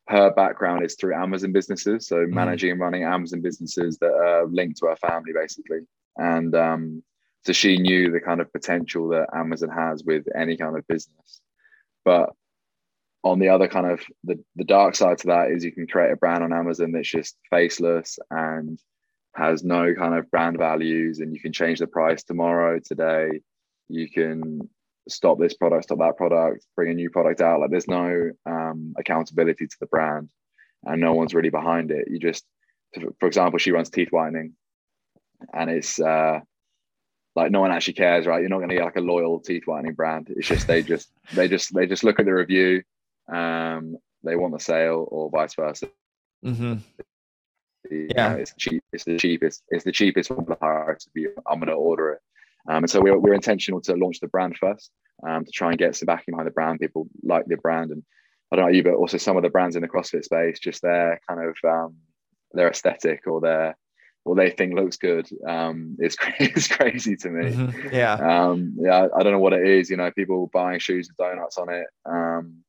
her background is through Amazon businesses, so mm. managing and running Amazon businesses that are linked to her family, basically. And um, so she knew the kind of potential that Amazon has with any kind of business. But on the other kind of the, the dark side to that is you can create a brand on Amazon that's just faceless and has no kind of brand values, and you can change the price tomorrow, today, you can stop this product, stop that product, bring a new product out. Like there's no um, accountability to the brand and no one's really behind it. You just, for example, she runs teeth whitening and it's uh, like no one actually cares, right? You're not going to get like a loyal teeth whitening brand. It's just, they just, they just, they just look at the review. Um, they want the sale or vice versa. Mm-hmm. yeah, know, it's cheap. It's the cheapest. It's the cheapest one for the to be. I'm going to order it. Um, and so we're, we're intentional to launch the brand first um, to try and get some backing behind the brand. People like the brand, and I don't know you, but also some of the brands in the CrossFit space, just their kind of um, their aesthetic or their what they think looks good um, is is crazy to me. Mm-hmm. Yeah, um, yeah. I don't know what it is. You know, people buying shoes with donuts on it. Um,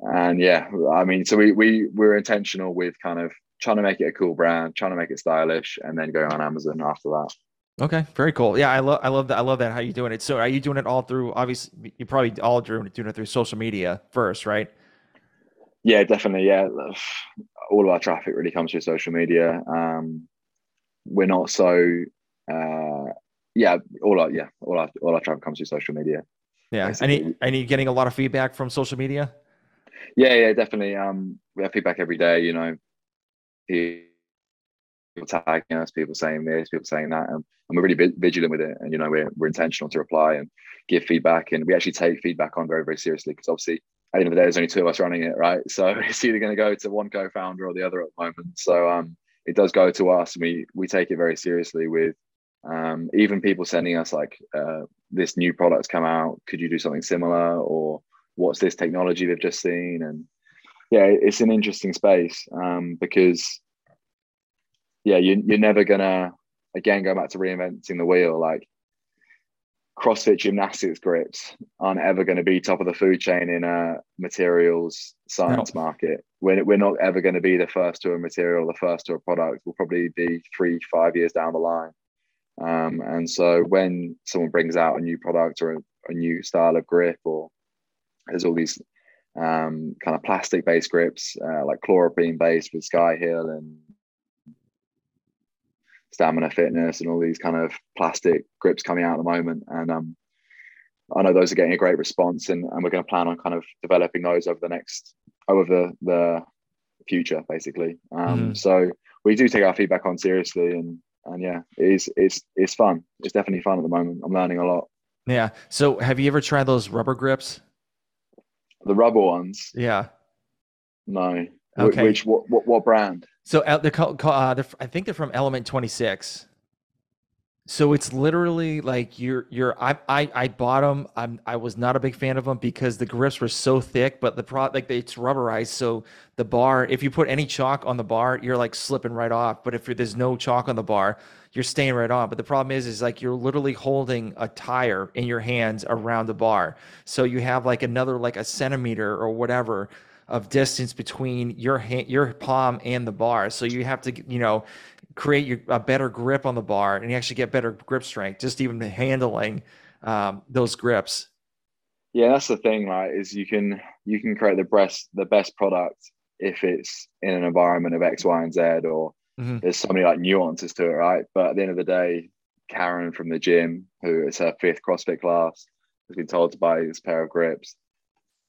and yeah, I mean, so we we we're intentional with kind of trying to make it a cool brand, trying to make it stylish, and then going on Amazon after that. Okay, very cool. Yeah, I love I love that. I love that. How you doing it? So, are you doing it all through? Obviously, you probably all doing it through social media first, right? Yeah, definitely. Yeah, all of our traffic really comes through social media. Um, we're not so. Uh, yeah, all our yeah, all our all our traffic comes through social media. Yeah, any any getting a lot of feedback from social media? Yeah, yeah, definitely. Um, we have feedback every day. You know, tagging us, people saying this, people saying that, and, and we're really vigilant with it. And you know, we're we're intentional to reply and give feedback, and we actually take feedback on very very seriously because obviously at the end of the day, there's only two of us running it, right? So it's either going to go to one co-founder or the other at the moment. So um, it does go to us, and we we take it very seriously. With um, even people sending us like uh, this new product's come out, could you do something similar, or what's this technology they've just seen, and yeah, it's an interesting space um, because yeah, you, you're never gonna again go back to reinventing the wheel. Like CrossFit gymnastics grips aren't ever going to be top of the food chain in a materials science no. market. We're, we're not ever going to be the first to a material, the first to a product. We'll probably be three, five years down the line. Um, and so when someone brings out a new product or a, a new style of grip, or there's all these um, kind of plastic based grips, uh, like chloroprene based with Skyhill and Stamina Fitness and all these kind of plastic grips coming out at the moment. And um, I know those are getting a great response, and, and we're going to plan on kind of developing those over the next over the the future, basically. Um, mm. So we do take our feedback on seriously, and and yeah, it is it's it's fun. It's definitely fun at the moment. I'm learning a lot. Yeah. So have you ever tried those rubber grips? The rubber ones. Yeah. No. Okay. Which what what, what brand? So uh, they're called, uh, they're, I think they're from Element 26. So it's literally like you're you're I I, I bought them. I'm I was not a big fan of them because the grips were so thick, but the pro like it's rubberized. So the bar, if you put any chalk on the bar, you're like slipping right off. But if there's no chalk on the bar, you're staying right on. But the problem is, is like you're literally holding a tire in your hands around the bar. So you have like another like a centimeter or whatever of distance between your hand, your palm and the bar. So you have to, you know, create your, a better grip on the bar and you actually get better grip strength, just even handling um, those grips. Yeah, that's the thing, right? Is you can you can create the best the best product if it's in an environment of X, Y, and Z, or mm-hmm. there's so many like nuances to it, right? But at the end of the day, Karen from the gym, who is her fifth CrossFit class, has been told to buy this pair of grips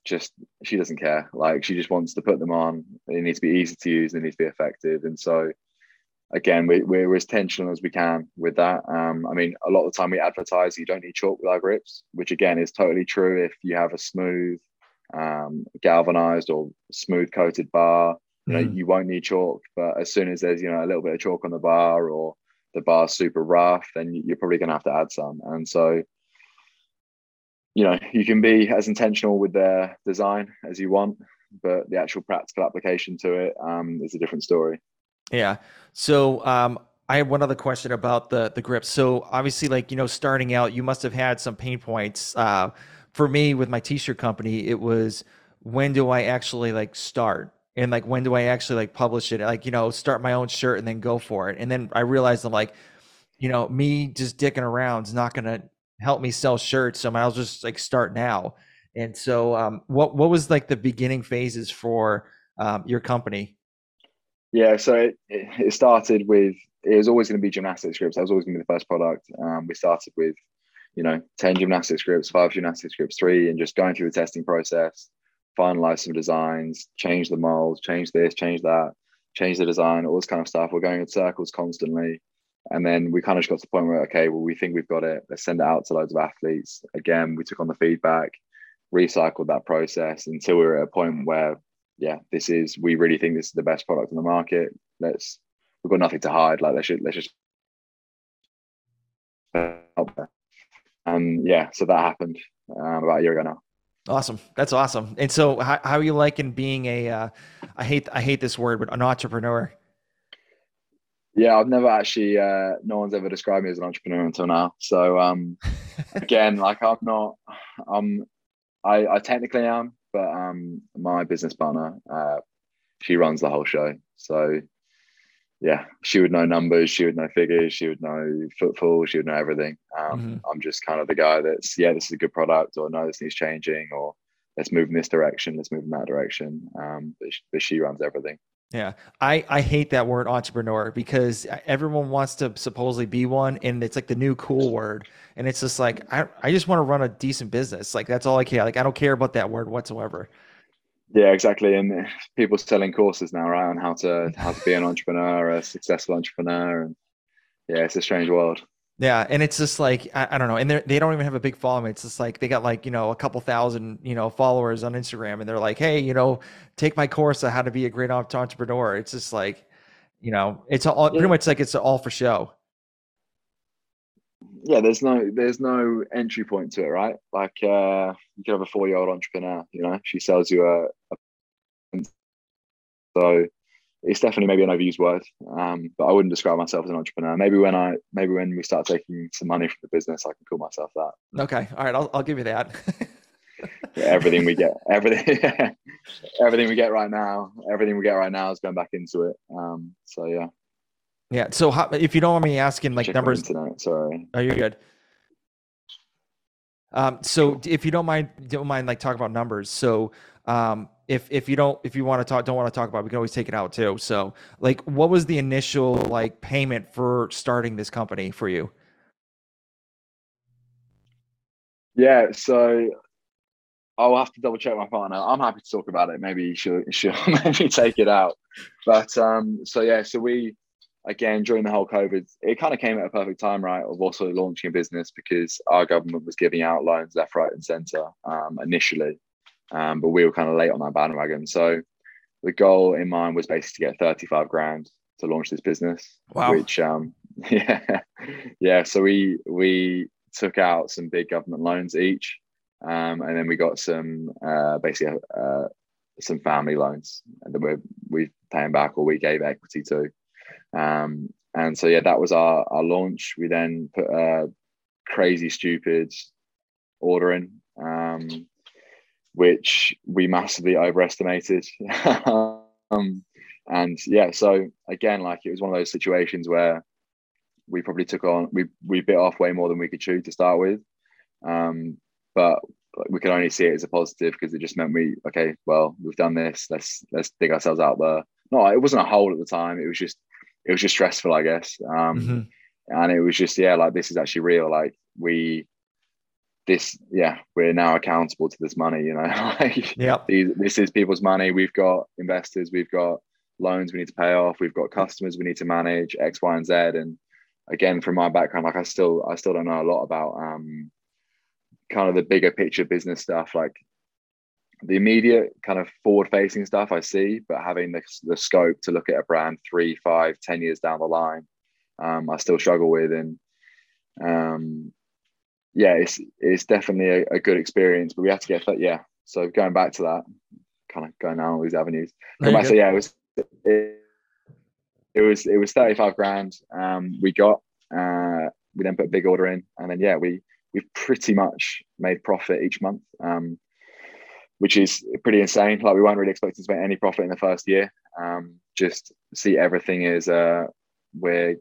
just she doesn't care. Like she just wants to put them on. They need to be easy to use. They need to be effective. And so, again, we, we're as intentional as we can with that. Um, I mean, a lot of the time we advertise you don't need chalk with our grips, which again is totally true if you have a smooth, um, galvanized or smooth coated bar. You know, mm. you won't need chalk. But as soon as there's you know a little bit of chalk on the bar or the bar's super rough, then you're probably going to have to add some. And so you know you can be as intentional with their design as you want but the actual practical application to it um, is a different story. Yeah. So um, i have one other question about the the grip. So obviously like you know starting out you must have had some pain points. Uh, for me with my t-shirt company it was when do i actually like start? And like when do i actually like publish it? Like you know start my own shirt and then go for it. And then i realized i'm like you know me just dicking around is not gonna help me sell shirts. So I'll just like start now. And so, um, what what was like the beginning phases for um, your company? Yeah, so it, it started with it was always going to be gymnastics grips. That was always going to be the first product. Um, we started with, you know, ten gymnastics grips, five gymnastics grips, three, and just going through the testing process, finalize some designs, change the molds, change this, change that, change the design, all this kind of stuff. We're going in circles constantly. And then we kind of just got to the point where, okay, well, we think we've got it. Let's send it out to loads of athletes. Again, we took on the feedback, recycled that process until we were at a point where, yeah, this is, we really think this is the best product on the market. Let's, we've got nothing to hide. Like, let's just, let's just, and yeah, so that happened um, about a year ago now. Awesome. That's awesome. And so how, how are you liking being a? Uh, I hate, I hate this word, but an entrepreneur? Yeah, I've never actually. Uh, no one's ever described me as an entrepreneur until now. So um, again, like I'm not. I'm. I, I technically am, but um, my business partner, uh, she runs the whole show. So yeah, she would know numbers, she would know figures, she would know footfall, she would know everything. Um, mm-hmm. I'm just kind of the guy that's yeah, this is a good product, or no, this needs changing, or let's move in this direction, let's move in that direction. Um, but, she, but she runs everything. Yeah, I, I hate that word entrepreneur because everyone wants to supposedly be one, and it's like the new cool word. And it's just like I, I just want to run a decent business. Like that's all I care. Like I don't care about that word whatsoever. Yeah, exactly. And people selling courses now, right, on how to how to be an entrepreneur, a successful entrepreneur, and yeah, it's a strange world. Yeah, and it's just like I, I don't know, and they they don't even have a big following. It's just like they got like you know a couple thousand you know followers on Instagram, and they're like, hey, you know, take my course on how to be a great entrepreneur. It's just like, you know, it's all yeah. pretty much like it's all for show. Yeah, there's no there's no entry point to it, right? Like uh, you can have a four year old entrepreneur, you know, she sells you a, a so it's definitely maybe an overused word, um, but I wouldn't describe myself as an entrepreneur. Maybe when I maybe when we start taking some money from the business, I can call myself that. Okay, all right, I'll I'll give you that. yeah, everything we get, everything, everything we get right now, everything we get right now is going back into it. Um, so yeah. Yeah. So how, if you don't want me asking, like Check numbers. Internet, sorry. Oh, you're good. Um, so if you don't mind, don't mind like talk about numbers. So um, if if you don't if you want to talk don't want to talk about, it, we can always take it out too. So like, what was the initial like payment for starting this company for you? Yeah. So I'll have to double check my partner. I'm happy to talk about it. Maybe she'll she'll maybe take it out. But um, so yeah, so we again during the whole COVID, it kind of came at a perfect time, right? Of also launching a business because our government was giving out loans left, right, and centre um, initially, um, but we were kind of late on that bandwagon. So the goal in mind was basically to get 35 grand to launch this business. Wow. Which um, yeah, yeah. So we we took out some big government loans each, um, and then we got some uh, basically uh, some family loans that we're we paying back or we gave equity to. Um, and so yeah, that was our our launch. We then put a crazy stupid order in, um, which we massively overestimated. um, and yeah, so again, like it was one of those situations where we probably took on we we bit off way more than we could chew to start with. Um, but we could only see it as a positive because it just meant we okay, well, we've done this. Let's let's dig ourselves out there. No, it wasn't a hole at the time. It was just it was just stressful, I guess. Um, mm-hmm. And it was just, yeah, like this is actually real. Like we, this, yeah, we're now accountable to this money, you know, like yeah, this is people's money. We've got investors, we've got loans we need to pay off, we've got customers we need to manage X, Y, and Z. And again, from my background, like I still, I still don't know a lot about um, kind of the bigger picture business stuff. Like the immediate kind of forward facing stuff I see, but having the, the scope to look at a brand three, five, ten years down the line, um, I still struggle with. And um, yeah, it's it's definitely a, a, good experience, but we have to get that. Yeah. So going back to that, kind of going down all these avenues. Going back to, yeah, it was, it, it was, it was 35 grand. Um, we got, uh, we then put a big order in and then, yeah, we, we've pretty much made profit each month. Um, which is pretty insane. Like we weren't really expecting to make any profit in the first year. Um, just see everything is uh, we're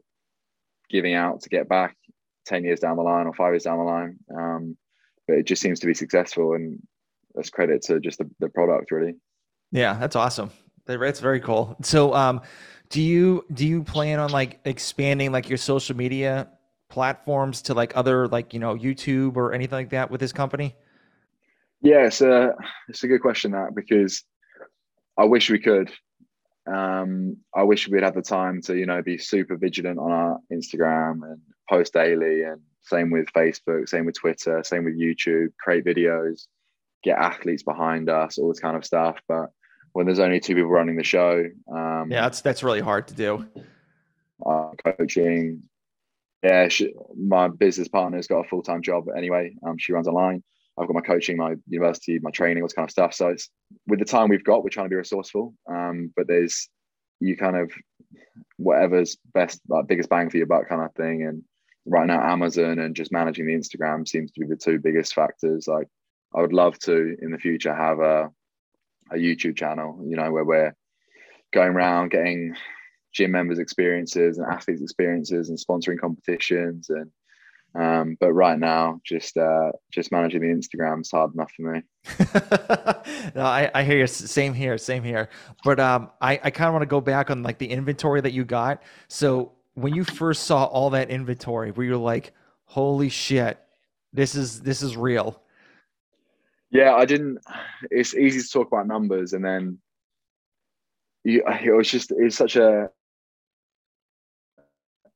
giving out to get back ten years down the line or five years down the line. Um, but it just seems to be successful, and that's credit to just the, the product, really. Yeah, that's awesome. That's very cool. So, um, do you do you plan on like expanding like your social media platforms to like other like you know YouTube or anything like that with this company? Yeah, it's a it's a good question that because I wish we could. Um, I wish we'd have the time to you know be super vigilant on our Instagram and post daily, and same with Facebook, same with Twitter, same with YouTube. Create videos, get athletes behind us, all this kind of stuff. But when there's only two people running the show, um, yeah, that's that's really hard to do. Uh, coaching, yeah, she, my business partner's got a full time job anyway. Um, she runs online. I've got my coaching, my university, my training, all this kind of stuff. So it's with the time we've got, we're trying to be resourceful. Um, but there's you kind of whatever's best, like biggest bang for your buck kind of thing. And right now, Amazon and just managing the Instagram seems to be the two biggest factors. Like I would love to in the future have a a YouTube channel, you know, where we're going around getting gym members experiences and athletes experiences and sponsoring competitions and um, but right now, just uh, just managing the Instagram is hard enough for me. no, I, I hear you. Same here. Same here. But um, I, I kind of want to go back on like the inventory that you got. So when you first saw all that inventory, where you're like, "Holy shit, this is this is real." Yeah, I didn't. It's easy to talk about numbers, and then you, it was just it's such a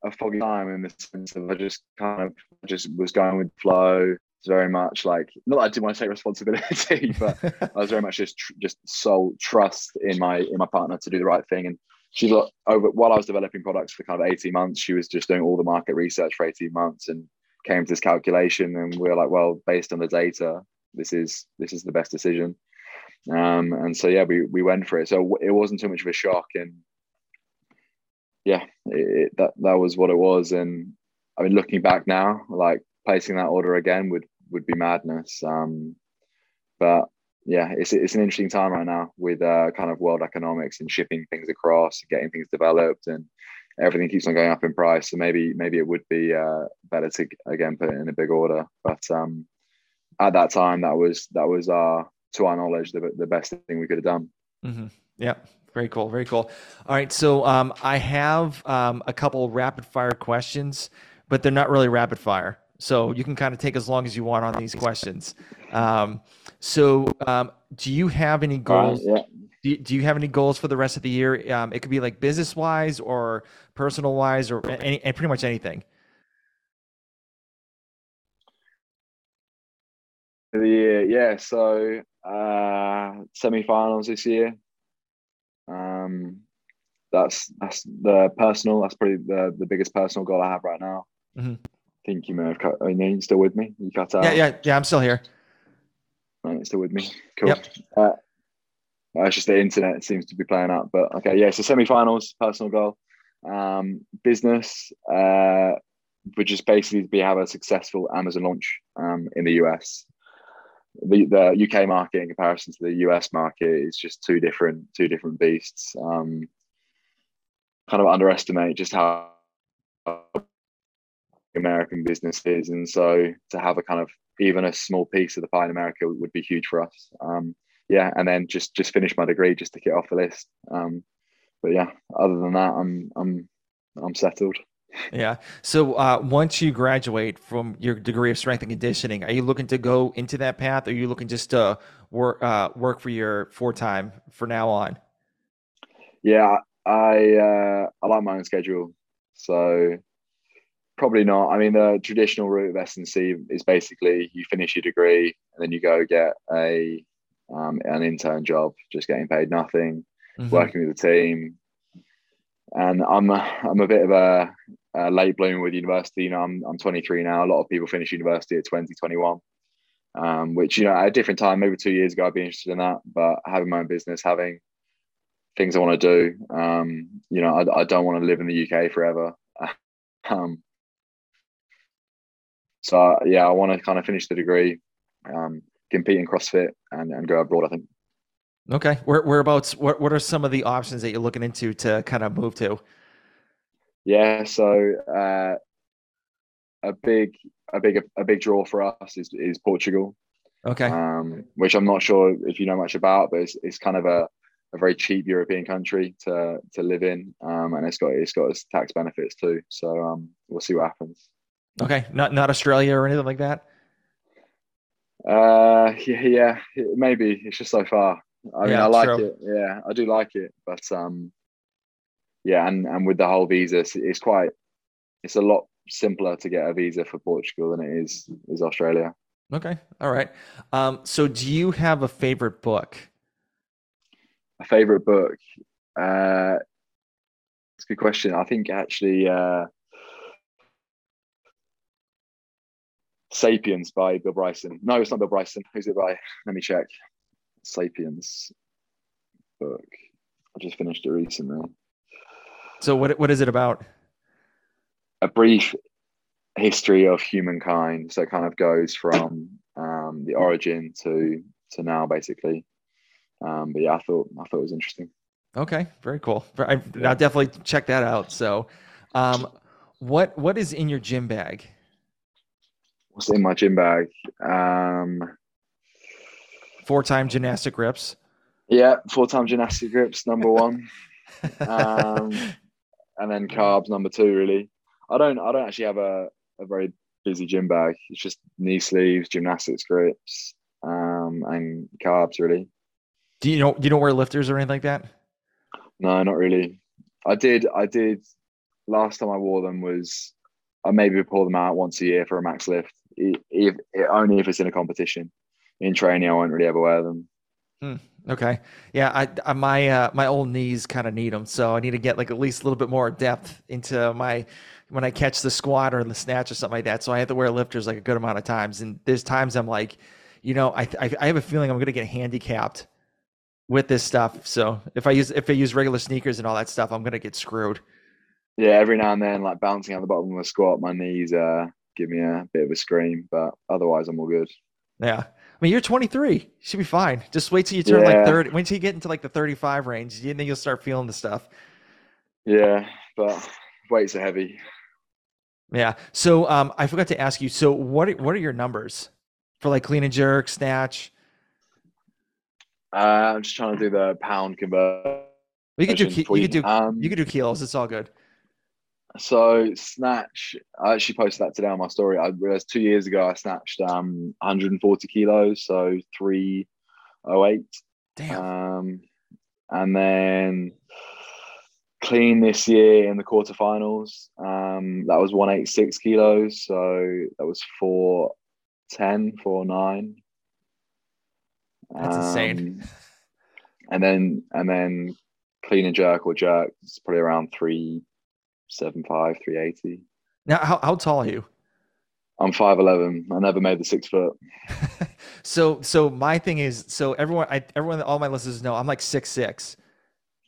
a foggy time in the sense of I just kind of just was going with flow. Very much like not that I didn't want to take responsibility, but I was very much just tr- just sole trust in my in my partner to do the right thing. And she over while I was developing products for kind of 18 months, she was just doing all the market research for 18 months and came to this calculation. And we were like, well, based on the data, this is this is the best decision. Um, and so yeah, we we went for it. So it wasn't too much of a shock and yeah, it, that that was what it was. And I mean, looking back now, like placing that order again would would be madness. Um, but yeah, it's it's an interesting time right now with uh, kind of world economics and shipping things across, getting things developed, and everything keeps on going up in price. So maybe maybe it would be uh, better to again put it in a big order. But um, at that time, that was that was our to our knowledge the the best thing we could have done. Mm-hmm. Yeah. Very cool. Very cool. All right. So um, I have um, a couple rapid fire questions, but they're not really rapid fire. So you can kind of take as long as you want on these questions. Um, so um, do you have any goals? Uh, yeah. do, do, you have any goals for the rest of the year? Um, it could be like business wise or personal wise or any, pretty much anything. The year, yeah. So uh, semi-finals this year. Um, that's that's the personal. That's probably the the biggest personal goal I have right now. Mm-hmm. I think you may have cut. Are you still with me? You cut out. Yeah, yeah, yeah. I'm still here. Right, still with me. Cool. Yep. Uh, it's just the internet seems to be playing up, but okay, yeah. So semi-finals, personal goal. Um, business uh, would just basically to be have a successful Amazon launch um, in the US the, the UK market in comparison to the US market is just two different two different beasts. Um, kind of underestimate just how American business is, and so to have a kind of even a small piece of the pie in America would be huge for us. Um, yeah, and then just just finish my degree just to get off the list. Um, but yeah, other than that, I'm I'm I'm settled. Yeah. So uh, once you graduate from your degree of strength and conditioning, are you looking to go into that path, or are you looking just to work uh, work for your For Time for now on? Yeah, I uh, I like my own schedule, so probably not. I mean, the traditional route of S&C is basically you finish your degree and then you go get a um, an intern job, just getting paid nothing, mm-hmm. working with the team, and I'm a, I'm a bit of a, a, late bloomer with university. You know, I'm I'm 23 now. A lot of people finish university at 20, 21, um, which you know at a different time, maybe two years ago, I'd be interested in that. But having my own business, having things I want to do, um, you know, I, I don't want to live in the UK forever. um, so yeah, I want to kind of finish the degree, um, compete in CrossFit, and, and go abroad. I think. Okay. Where, whereabouts? What What are some of the options that you're looking into to kind of move to? Yeah. So uh, a big, a big, a big draw for us is is Portugal. Okay. Um, which I'm not sure if you know much about, but it's, it's kind of a, a very cheap European country to to live in, um, and it's got it's got its tax benefits too. So um, we'll see what happens. Okay. Not not Australia or anything like that. Uh, yeah, yeah, maybe it's just so far. I mean, yeah, I like true. it. Yeah, I do like it, but um, yeah, and and with the whole visa, it's quite, it's a lot simpler to get a visa for Portugal than it is is Australia. Okay, all right. Um, so do you have a favorite book? A favorite book? Uh, it's a good question. I think actually, uh, Sapiens by Bill Bryson. No, it's not Bill Bryson. Who's it by? Let me check. Sapiens book. I just finished it recently. So what what is it about? A brief history of humankind. So it kind of goes from um, the origin to to now, basically. Um, but yeah, I thought I thought it was interesting. Okay, very cool. I, will definitely check that out. So, um, what what is in your gym bag? What's in my gym bag? Um, For Time gymnastic grips. Yeah, For Time gymnastic grips, number one. um, and then carbs, number two, really. I don't I don't actually have a, a very busy gym bag. It's just knee sleeves, gymnastics grips, um, and carbs really. Do you know do you know wear lifters or anything like that? No, not really. I did I did last time I wore them was I maybe pull them out once a year for a max lift, if, if only if it's in a competition in training, I won't really ever wear them. Hmm. Okay. Yeah. I, I my uh, my old knees kind of need them, so I need to get like at least a little bit more depth into my when I catch the squat or the snatch or something like that. So I have to wear lifters like a good amount of times. And there's times I'm like, you know, I I, I have a feeling I'm going to get handicapped with this stuff. So if I use if I use regular sneakers and all that stuff, I'm going to get screwed. Yeah. Every now and then, like bouncing at the bottom of the squat, my knees uh give me a bit of a scream, but otherwise I'm all good. Yeah I mean, you're 23. You should be fine. Just wait till you turn yeah. like 30. Wait till you get into like the 35 range. and then you'll start feeling the stuff. Yeah, but weights are heavy. Yeah. So um, I forgot to ask you. So what are, what are your numbers for like clean and jerk, snatch? Uh, I'm just trying to do the pound convert. You could do you could do um, you could do kilos. It's all good. So snatch, I actually posted that today on my story. I realized two years ago I snatched um 140 kilos, so 308. Damn. Um, and then clean this year in the quarterfinals. Um, that was 186 kilos, so that was 410, 49. That's um, insane. And then and then clean and jerk or jerk it's probably around three seven five, three eighty. Now, how how tall are you? I'm five eleven. I never made the six foot. so so my thing is so everyone I everyone all my listeners know I'm like six six.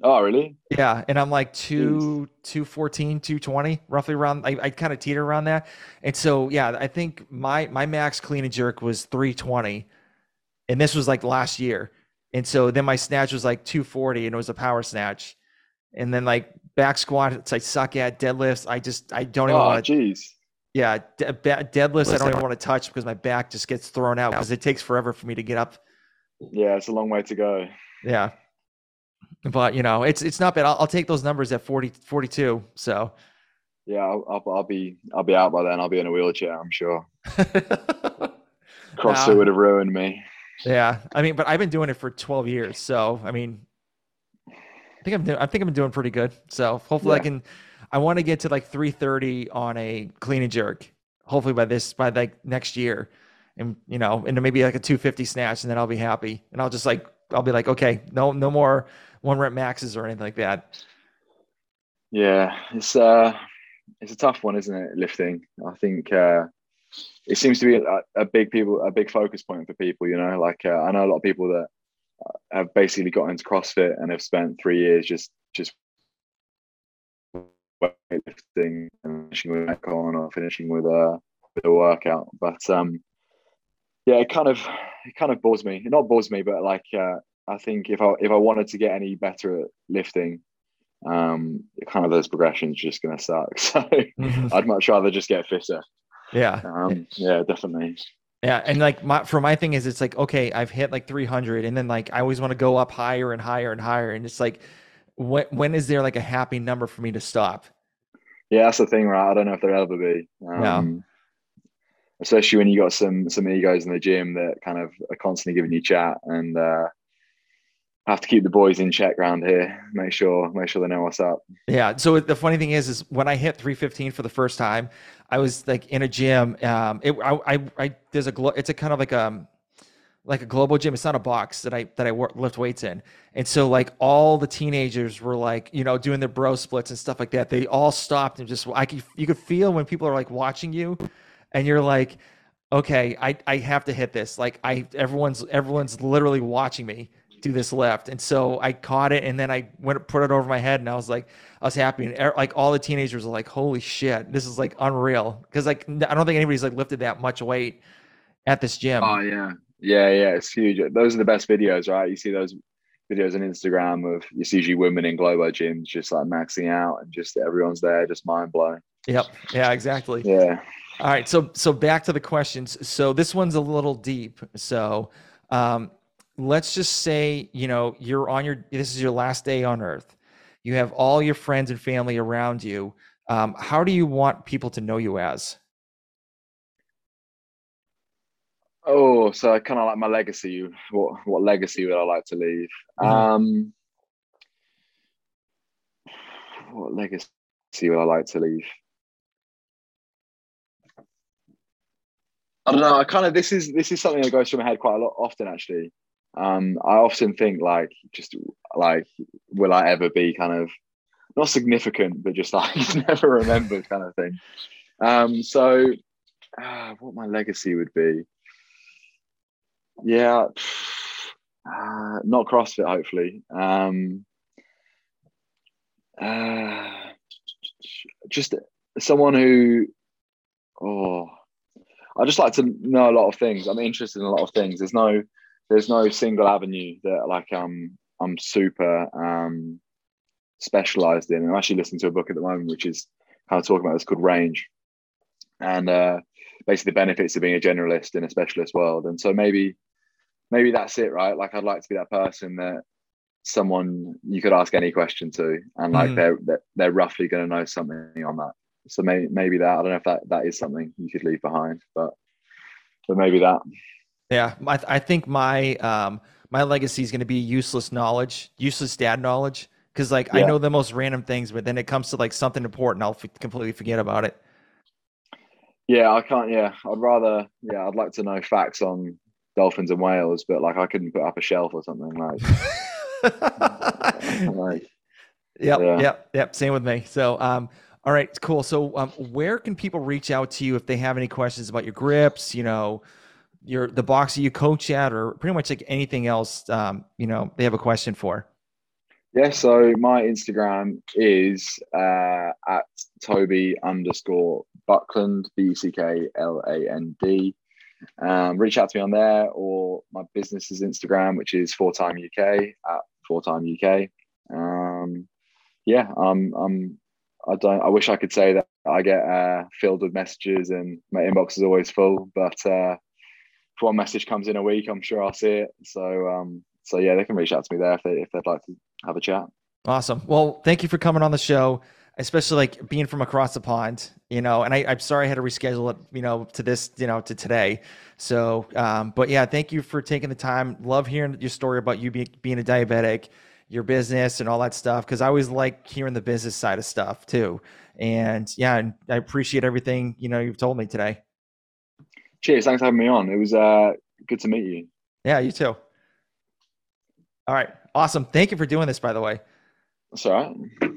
Oh really? Yeah, and I'm like two two fourteen, two twenty, roughly around. I, I kind of teeter around that, and so yeah, I think my my max clean and jerk was three twenty, and this was like last year, and so then my snatch was like two forty, and it was a power snatch, and then like back squat, I suck at deadlifts. I just I don't even oh, want to. Jeez. Yeah, de- deadlifts I don't even want to touch because my back just gets thrown out because it takes forever for me to get up. Yeah, it's a long way to go. Yeah, but you know, it's it's not bad. I'll, I'll take those numbers at 40, 42. So. Yeah, I'll, I'll, I'll, be I'll be out by then. I'll be in a wheelchair. I'm sure. CrossFit nah. would have ruined me. Yeah, I mean, but I've been doing it for 12 years, so I mean, think I'm doing, I think I'm doing pretty good. So hopefully yeah. I can. I want to get to like 330 on a clean and jerk. Hopefully by this by like next year, and you know, and maybe like a 250 snatch, and then I'll be happy. And I'll just like I'll be like, okay, no no more one rep maxes or anything like that. Yeah, it's uh, it's a tough one, isn't it? Lifting. I think uh, it seems to be a, a big people a big focus point for people. You know, like uh, I know a lot of people that have basically got into CrossFit and have spent three years just just weightlifting and finishing with Metcon or finishing with a with a workout. But um, yeah, it kind of it kind of bores me. It not bores me, but like uh, I think if I if I wanted to get any better at lifting, um, kind of those progressions just gonna suck. So. I'd much rather just get fitter. Yeah. Um, yeah, definitely. Yeah, and like my for my thing is it's like okay, I've hit like 300, and then like I always want to go up higher and higher and higher, and it's like when when is there like a happy number for me to stop? Yeah, that's the thing, right? I don't know if there'll ever be. Um, yeah. Especially when you got some some egos in the gym that kind of are constantly giving you chat and uh, have to keep the boys in check around here. Make sure, make sure they know what's up. Yeah. So the funny thing is, is when I hit 315 for the first time, I was like in a gym. Um, it, I, I, I, there's a, glo- it's a kind of like a, um, like a global gym. It's not a box that I that I work, lift weights in. And so like all the teenagers were like, you know, doing their bro splits and stuff like that. They all stopped and just I could you could feel when people are like watching you, and you're like, okay, I I have to hit this. Like I everyone's everyone's literally watching me do this lift. And so I caught it and then I went put it over my head and I was like, I was happy. And er, like all the teenagers were like, holy shit, this is like unreal. Cause like, I don't think anybody's like lifted that much weight at this gym. Oh yeah. Yeah. Yeah. It's huge. Those are the best videos, right? You see those videos on Instagram of it's usually women in Globo gyms just like maxing out and just everyone's there, just mind blowing. Yep. Yeah, exactly. Yeah. All right. So, so back to the questions. So this one's a little deep. So, um, let's just say you know you're on your this is your last day on earth. You have all your friends and family around you. Um, how do you want people to know you as? Oh so i kind of like my legacy what what legacy would i like to leave? Mm-hmm. um what legacy would i like to leave? I don't know. I kind of this is this is something that goes through my head quite a lot often actually um, I often think like just like will I ever be kind of not significant, but just like never remembered kind of thing. Um, so uh, what my legacy would be, yeah, uh, not CrossFit hopefully. Um, uh, just someone who, oh, I just like to know a lot of things. I'm interested in a lot of things. There's no there's no single avenue that like um I'm super um specialized in. I'm actually listening to a book at the moment which is kind of talking about this called range, and uh, basically the benefits of being a generalist in a specialist world. And so maybe maybe that's it, right? Like I'd like to be that person that someone you could ask any question to, and like mm. they're, they're they're roughly going to know something on that. So maybe maybe that I don't know if that that is something you could leave behind, but but maybe that. Yeah, I, I think my um my legacy is going to be useless knowledge, useless dad knowledge. Because like yeah. I know the most random things, but then it comes to like something important, I'll f- completely forget about it. Yeah, I can't. Yeah, I'd rather. Yeah, I'd like to know facts on dolphins and whales, but like I couldn't put up a shelf or something like. like yep, yeah. yep, yep. Same with me. So, um, all right, cool. So, um, where can people reach out to you if they have any questions about your grips? You know, your the box you coach at, or pretty much like anything else. Um, you know, they have a question for. Yeah, so my Instagram is uh, at Toby underscore Buckland, B U C K L A N D. Um, reach out to me on there or my business's Instagram, which is For Time UK at For Time UK. Um, yeah, um, I'm. I don't. I wish I could say that I get uh, filled with messages and my inbox is always full, but uh, if one message comes in a week, I'm sure I'll see it. So, um, so yeah, they can reach out to me there if they if they'd like to have a chat. Awesome. Well, thank you for coming on the show, especially like being from across the pond, you know, and I, am sorry I had to reschedule it, you know, to this, you know, to today. So, um, but yeah, thank you for taking the time. Love hearing your story about you be, being a diabetic, your business and all that stuff. Cause I always like hearing the business side of stuff too. And yeah, and I appreciate everything, you know, you've told me today. Cheers. Thanks for having me on. It was uh, good to meet you. Yeah, you too. All right. Awesome. Thank you for doing this, by the way. That's all right.